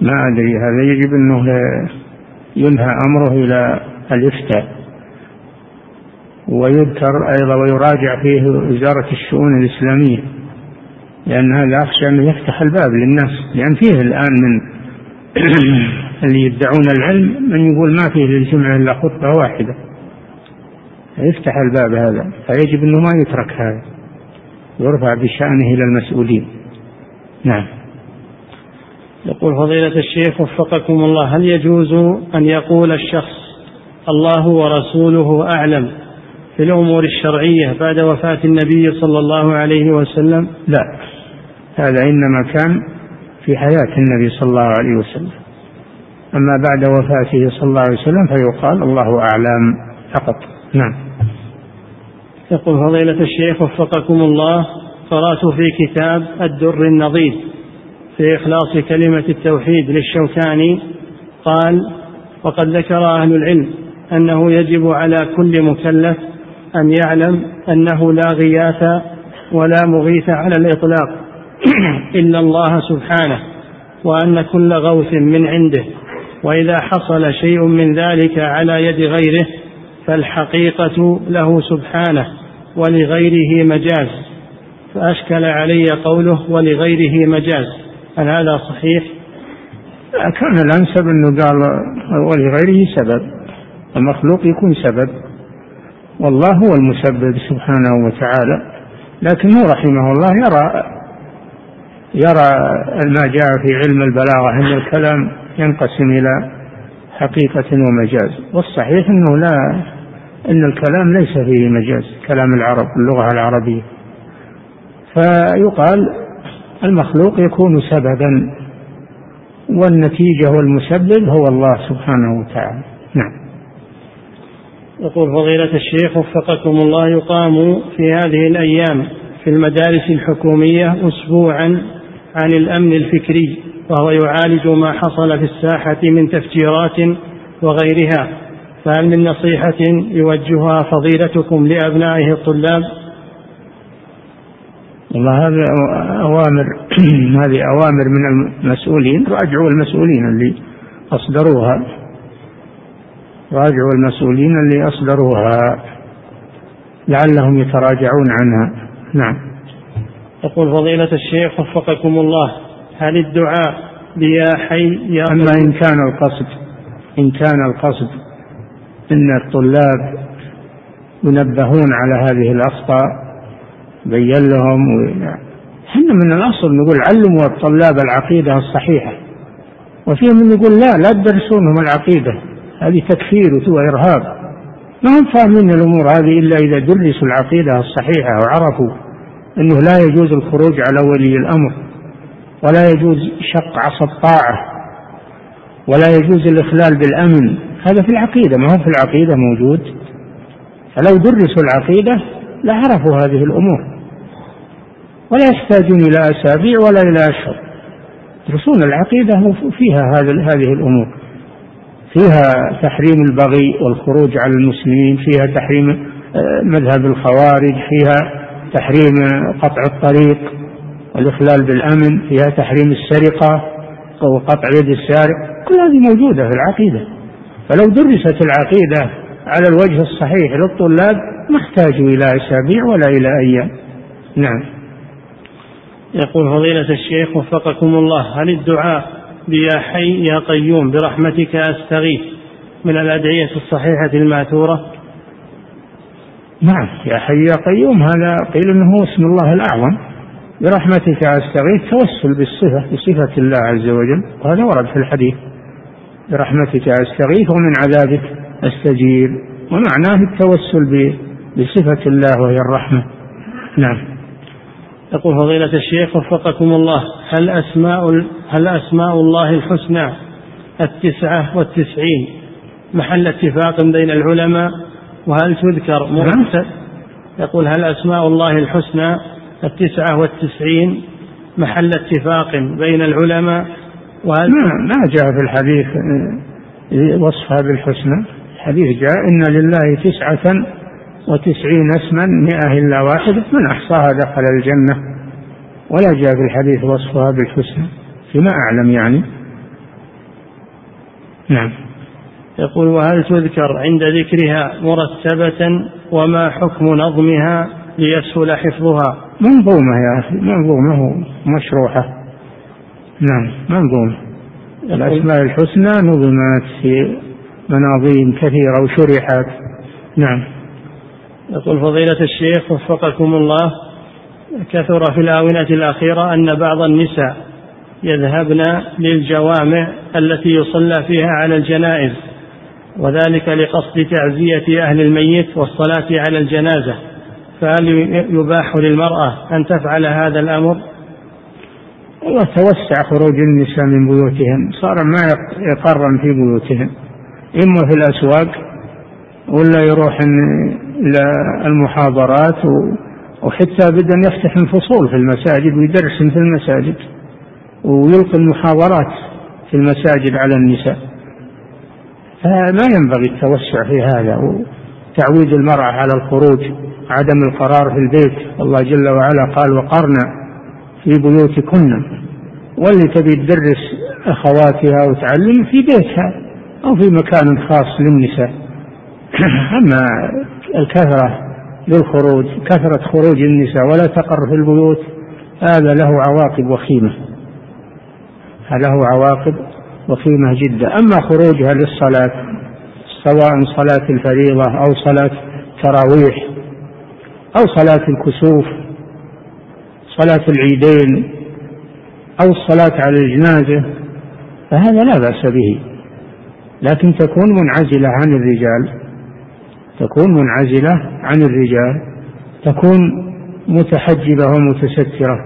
ما أدري هذا يجب أنه ينهى أمره إلى الإفتاء. ويذكر أيضا ويراجع فيه وزارة الشؤون الإسلامية لأن هذا أخشى أنه يفتح الباب للناس لأن فيه الآن من اللي يدعون العلم من يقول ما فيه للجمعة إلا خطبة واحدة. يفتح الباب هذا فيجب أنه ما يترك هذا. يرفع بشأنه إلى المسؤولين. نعم. يقول فضيلة الشيخ وفقكم الله هل يجوز أن يقول الشخص الله ورسوله أعلم في الأمور الشرعية بعد وفاة النبي صلى الله عليه وسلم؟ لا. هذا إنما كان في حياة النبي صلى الله عليه وسلم. أما بعد وفاته صلى الله عليه وسلم فيقال الله أعلم فقط. نعم. يقول فضيلة الشيخ وفقكم الله قرأت في كتاب الدر النضيد في إخلاص كلمة التوحيد للشوكاني قال وقد ذكر أهل العلم أنه يجب على كل مكلف أن يعلم أنه لا غياث ولا مغيث على الإطلاق إلا الله سبحانه وأن كل غوث من عنده وإذا حصل شيء من ذلك على يد غيره فالحقيقة له سبحانه ولغيره مجاز فأشكل علي قوله ولغيره مجاز هل هذا صحيح؟ كان الأنسب أنه قال ولغيره سبب المخلوق يكون سبب والله هو المسبب سبحانه وتعالى لكنه رحمه الله يرى يرى ما جاء في علم البلاغة أن الكلام ينقسم إلى حقيقة ومجاز. والصحيح أنه لا أن الكلام ليس فيه مجاز كلام العرب اللغة العربية. فيقال المخلوق يكون سببا والنتيجة والمسبب هو الله سبحانه وتعالى. نعم. يقول فضيلة الشيخ وفقكم الله يقام في هذه الأيام في المدارس الحكومية أسبوعا عن الأمن الفكري. وهو يعالج ما حصل في الساحة من تفجيرات وغيرها. فهل من نصيحة يوجهها فضيلتكم لأبنائه الطلاب؟ والله هذه أوامر هذه أوامر من المسؤولين راجعوا المسؤولين اللي أصدروها. راجعوا المسؤولين اللي أصدروها. لعلهم يتراجعون عنها. نعم. يقول فضيلة الشيخ وفقكم الله. هل الدعاء بيا حي أما إن كان القصد إن كان القصد أن الطلاب ينبهون على هذه الأخطاء بين لهم. إحنا من الأصل نقول علموا الطلاب العقيدة الصحيحة. وفيهم من يقول لا لا تدرسونهم العقيدة هذه تكفير وإرهاب ما هم فاهمين الأمور هذه إلا إذا درسوا العقيدة الصحيحة وعرفوا أنه لا يجوز الخروج على ولي الأمر. ولا يجوز شق عصا الطاعة ولا يجوز الإخلال بالأمن. هذا في العقيدة ما هو في العقيدة موجود. فلو درسوا العقيدة لعرفوا هذه الأمور. ولا يحتاجون إلى أسابيع ولا إلى أشهر. يدرسون العقيدة فيها هذه الأمور. فيها تحريم البغي والخروج على المسلمين فيها تحريم آه، مذهب الخوارج فيها تحريم قطع الطريق. والإخلال بالأمن فيها تحريم السرقة وقطع يد السارق كل هذه موجودة في العقيدة. فلو درست العقيدة على الوجه الصحيح للطلاب ما احتاجوا إلى أسابيع ولا إلى أيام. نعم. يقول فضيلة الشيخ وفقكم الله هل الدعاء بيا حي يا قيوم برحمتك أستغيث؟ من الأدعية الصحيحة الماثورة؟ نعم يا حي يا قيوم هذا قيل إنه هو اسم الله الأعظم. برحمتك أستغيث توسل بالصفة بصفة الله عز وجل. وهذا ورد في الحديث. برحمتك أستغيث ومن عذابك استجير ومعناه التوسل بصفة الله وهي الرحمة. نعم. يقول فضيلة الشيخ وفقكم الله هل أسماء هل أسماء الله الحسنى التسعة والتسعين؟ محل اتفاق بين العلماء وهل تذكر مرتب يقول هل أسماء الله الحسنى التسعة والتسعين محل اتفاق بين العلماء وهل ما, ما جاء في الحديث وصفها بالحسنى. الحديث جاء إن لله تسعة وتسعين اسما مئة إلا واحد من أحصاها دخل الجنة. ولا جاء في الحديث وصفها بالحسنى فيما أعلم يعني. نعم. يقول وهل تذكر عند ذكرها مرتبة وما حكم نظمها؟ ليسهل حفظها. منظومة يا أخي منظومة مشروحة. نعم منظومة. الأسماء الحسنى نظمت في مناظيم كثيرة وشرحت. نعم. يقول فضيلة الشيخ وفقكم الله كثر في الآونة الأخيرة أن بعض النساء يذهبن للجوامع التي يصلى فيها على الجنائز وذلك لقصد تعزية أهل الميت والصلاة على الجنازة. فهل يباح للمرأة أن تفعل هذا الأمر؟ والله توسع خروج النساء من بيوتهن. صار ما يقرن في بيوتهن. إما في الأسواق ولا يروح إلى المحاضرات وحتى بدأ يفتح الفصول في المساجد ويدرس في المساجد ويلقي المحاضرات في المساجد على النساء. فما ينبغي التوسع في هذا وتعويد المرأة على الخروج. عدم القرار في البيت. الله جل وعلا قال وقرنا في بيوتكن واللي تبي تدرس أخواتها وتعلم في بيتها أو في مكان خاص للنساء. أما الكثرة للخروج كثرة خروج النساء ولا تقر في البيوت هذا له عواقب وخيمة. له عواقب وخيمة جدا. أما خروجها للصلاة سواء صلاة الفريضة أو صلاة تراويح أو صلاة الكسوف صلاة العيدين أو الصلاة على الجنازة فهذا لا بأس به. لكن تكون منعزلة عن الرجال تكون منعزلة عن الرجال تكون متحجبة ومتسترة.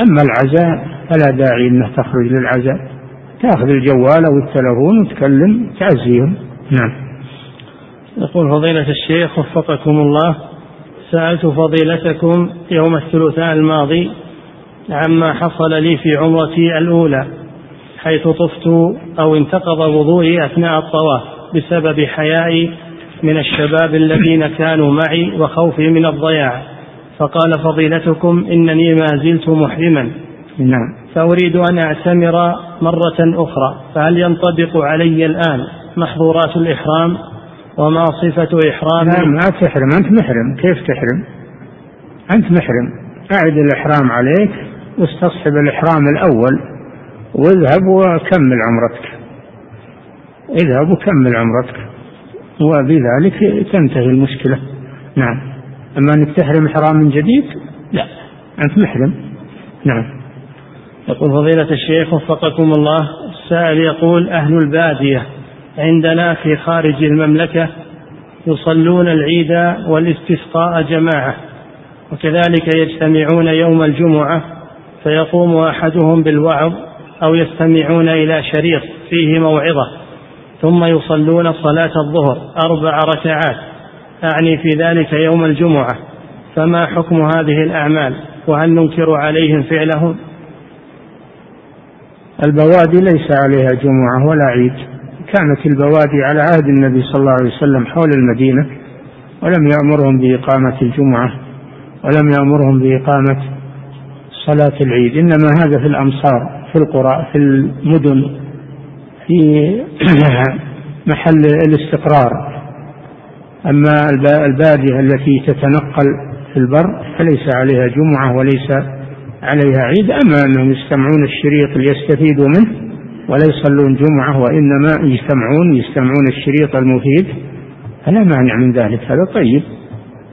أما العزاء فلا داعي أنها تخرج للعزاء. تأخذ الجوال أو التلفون وتكلم تعزيهم. نعم. يقول فضيلة الشيخ وفقكم الله سألت فضيلتكم يوم الثلاثاء الماضي عما حصل لي في عمرتي الأولى حيث طفت أو انتقض وضوئي أثناء الطواف بسبب حيائي من الشباب الذين كانوا معي وخوفي من الضياع. فقال فضيلتكم إنني ما زلت محرما. نعم. فأريد أن أعتمر مرة أخرى فهل ينطبق علي الآن محظورات الإحرام؟ وما صفة إحرام. لا ما تحرم. أنت محرم. كيف تحرم؟ أنت محرم. أعد الإحرام عليك واستصحب الإحرام الأول واذهب وكمل عمرتك. اذهب وكمل عمرتك. وبذلك تنتهي المشكلة. نعم. أما أنك تحرم إحرام جديد؟ لا. أنت محرم. نعم. يقول فضيلة الشيخ وفقكم الله السائل يقول أهل البادية. عندنا في خارج المملكة يصلون العيد والاستسقاء جماعة. وكذلك يجتمعون يوم الجمعة فيقوم أحدهم بالوعظ أو يستمعون إلى شريط فيه موعظة. ثم يصلون صلاة الظهر أربع ركعات أعني في ذلك يوم الجمعة. فما حكم هذه الأعمال؟ وهل ننكر عليهم فعلهم؟ البوادي ليس عليها جمعة ولا عيد. كانت البوادي على عهد النبي صلى الله عليه وسلم حول المدينة ولم يأمرهم بإقامة الجمعة ولم يأمرهم بإقامة صلاة العيد إنما هذا في الأمصار في القرى في المدن في محل الاستقرار. أما البادية التي تتنقل في البر فليس عليها جمعة وليس عليها عيد أما أنهم يستمعون الشريط ليستفيدوا منه ولا يصلون جمعة وإنما يجتمعون يستمعون الشريط المفيد. فلا مانع من ذلك هذا طيب.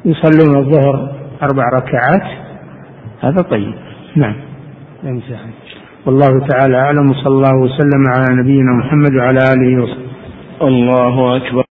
يصلون الظهر أربع ركعات هذا طيب. نعم. والله تعالى أعلم صلى الله وسلم على نبينا محمد وعلى آله وصحبه. الله أكبر.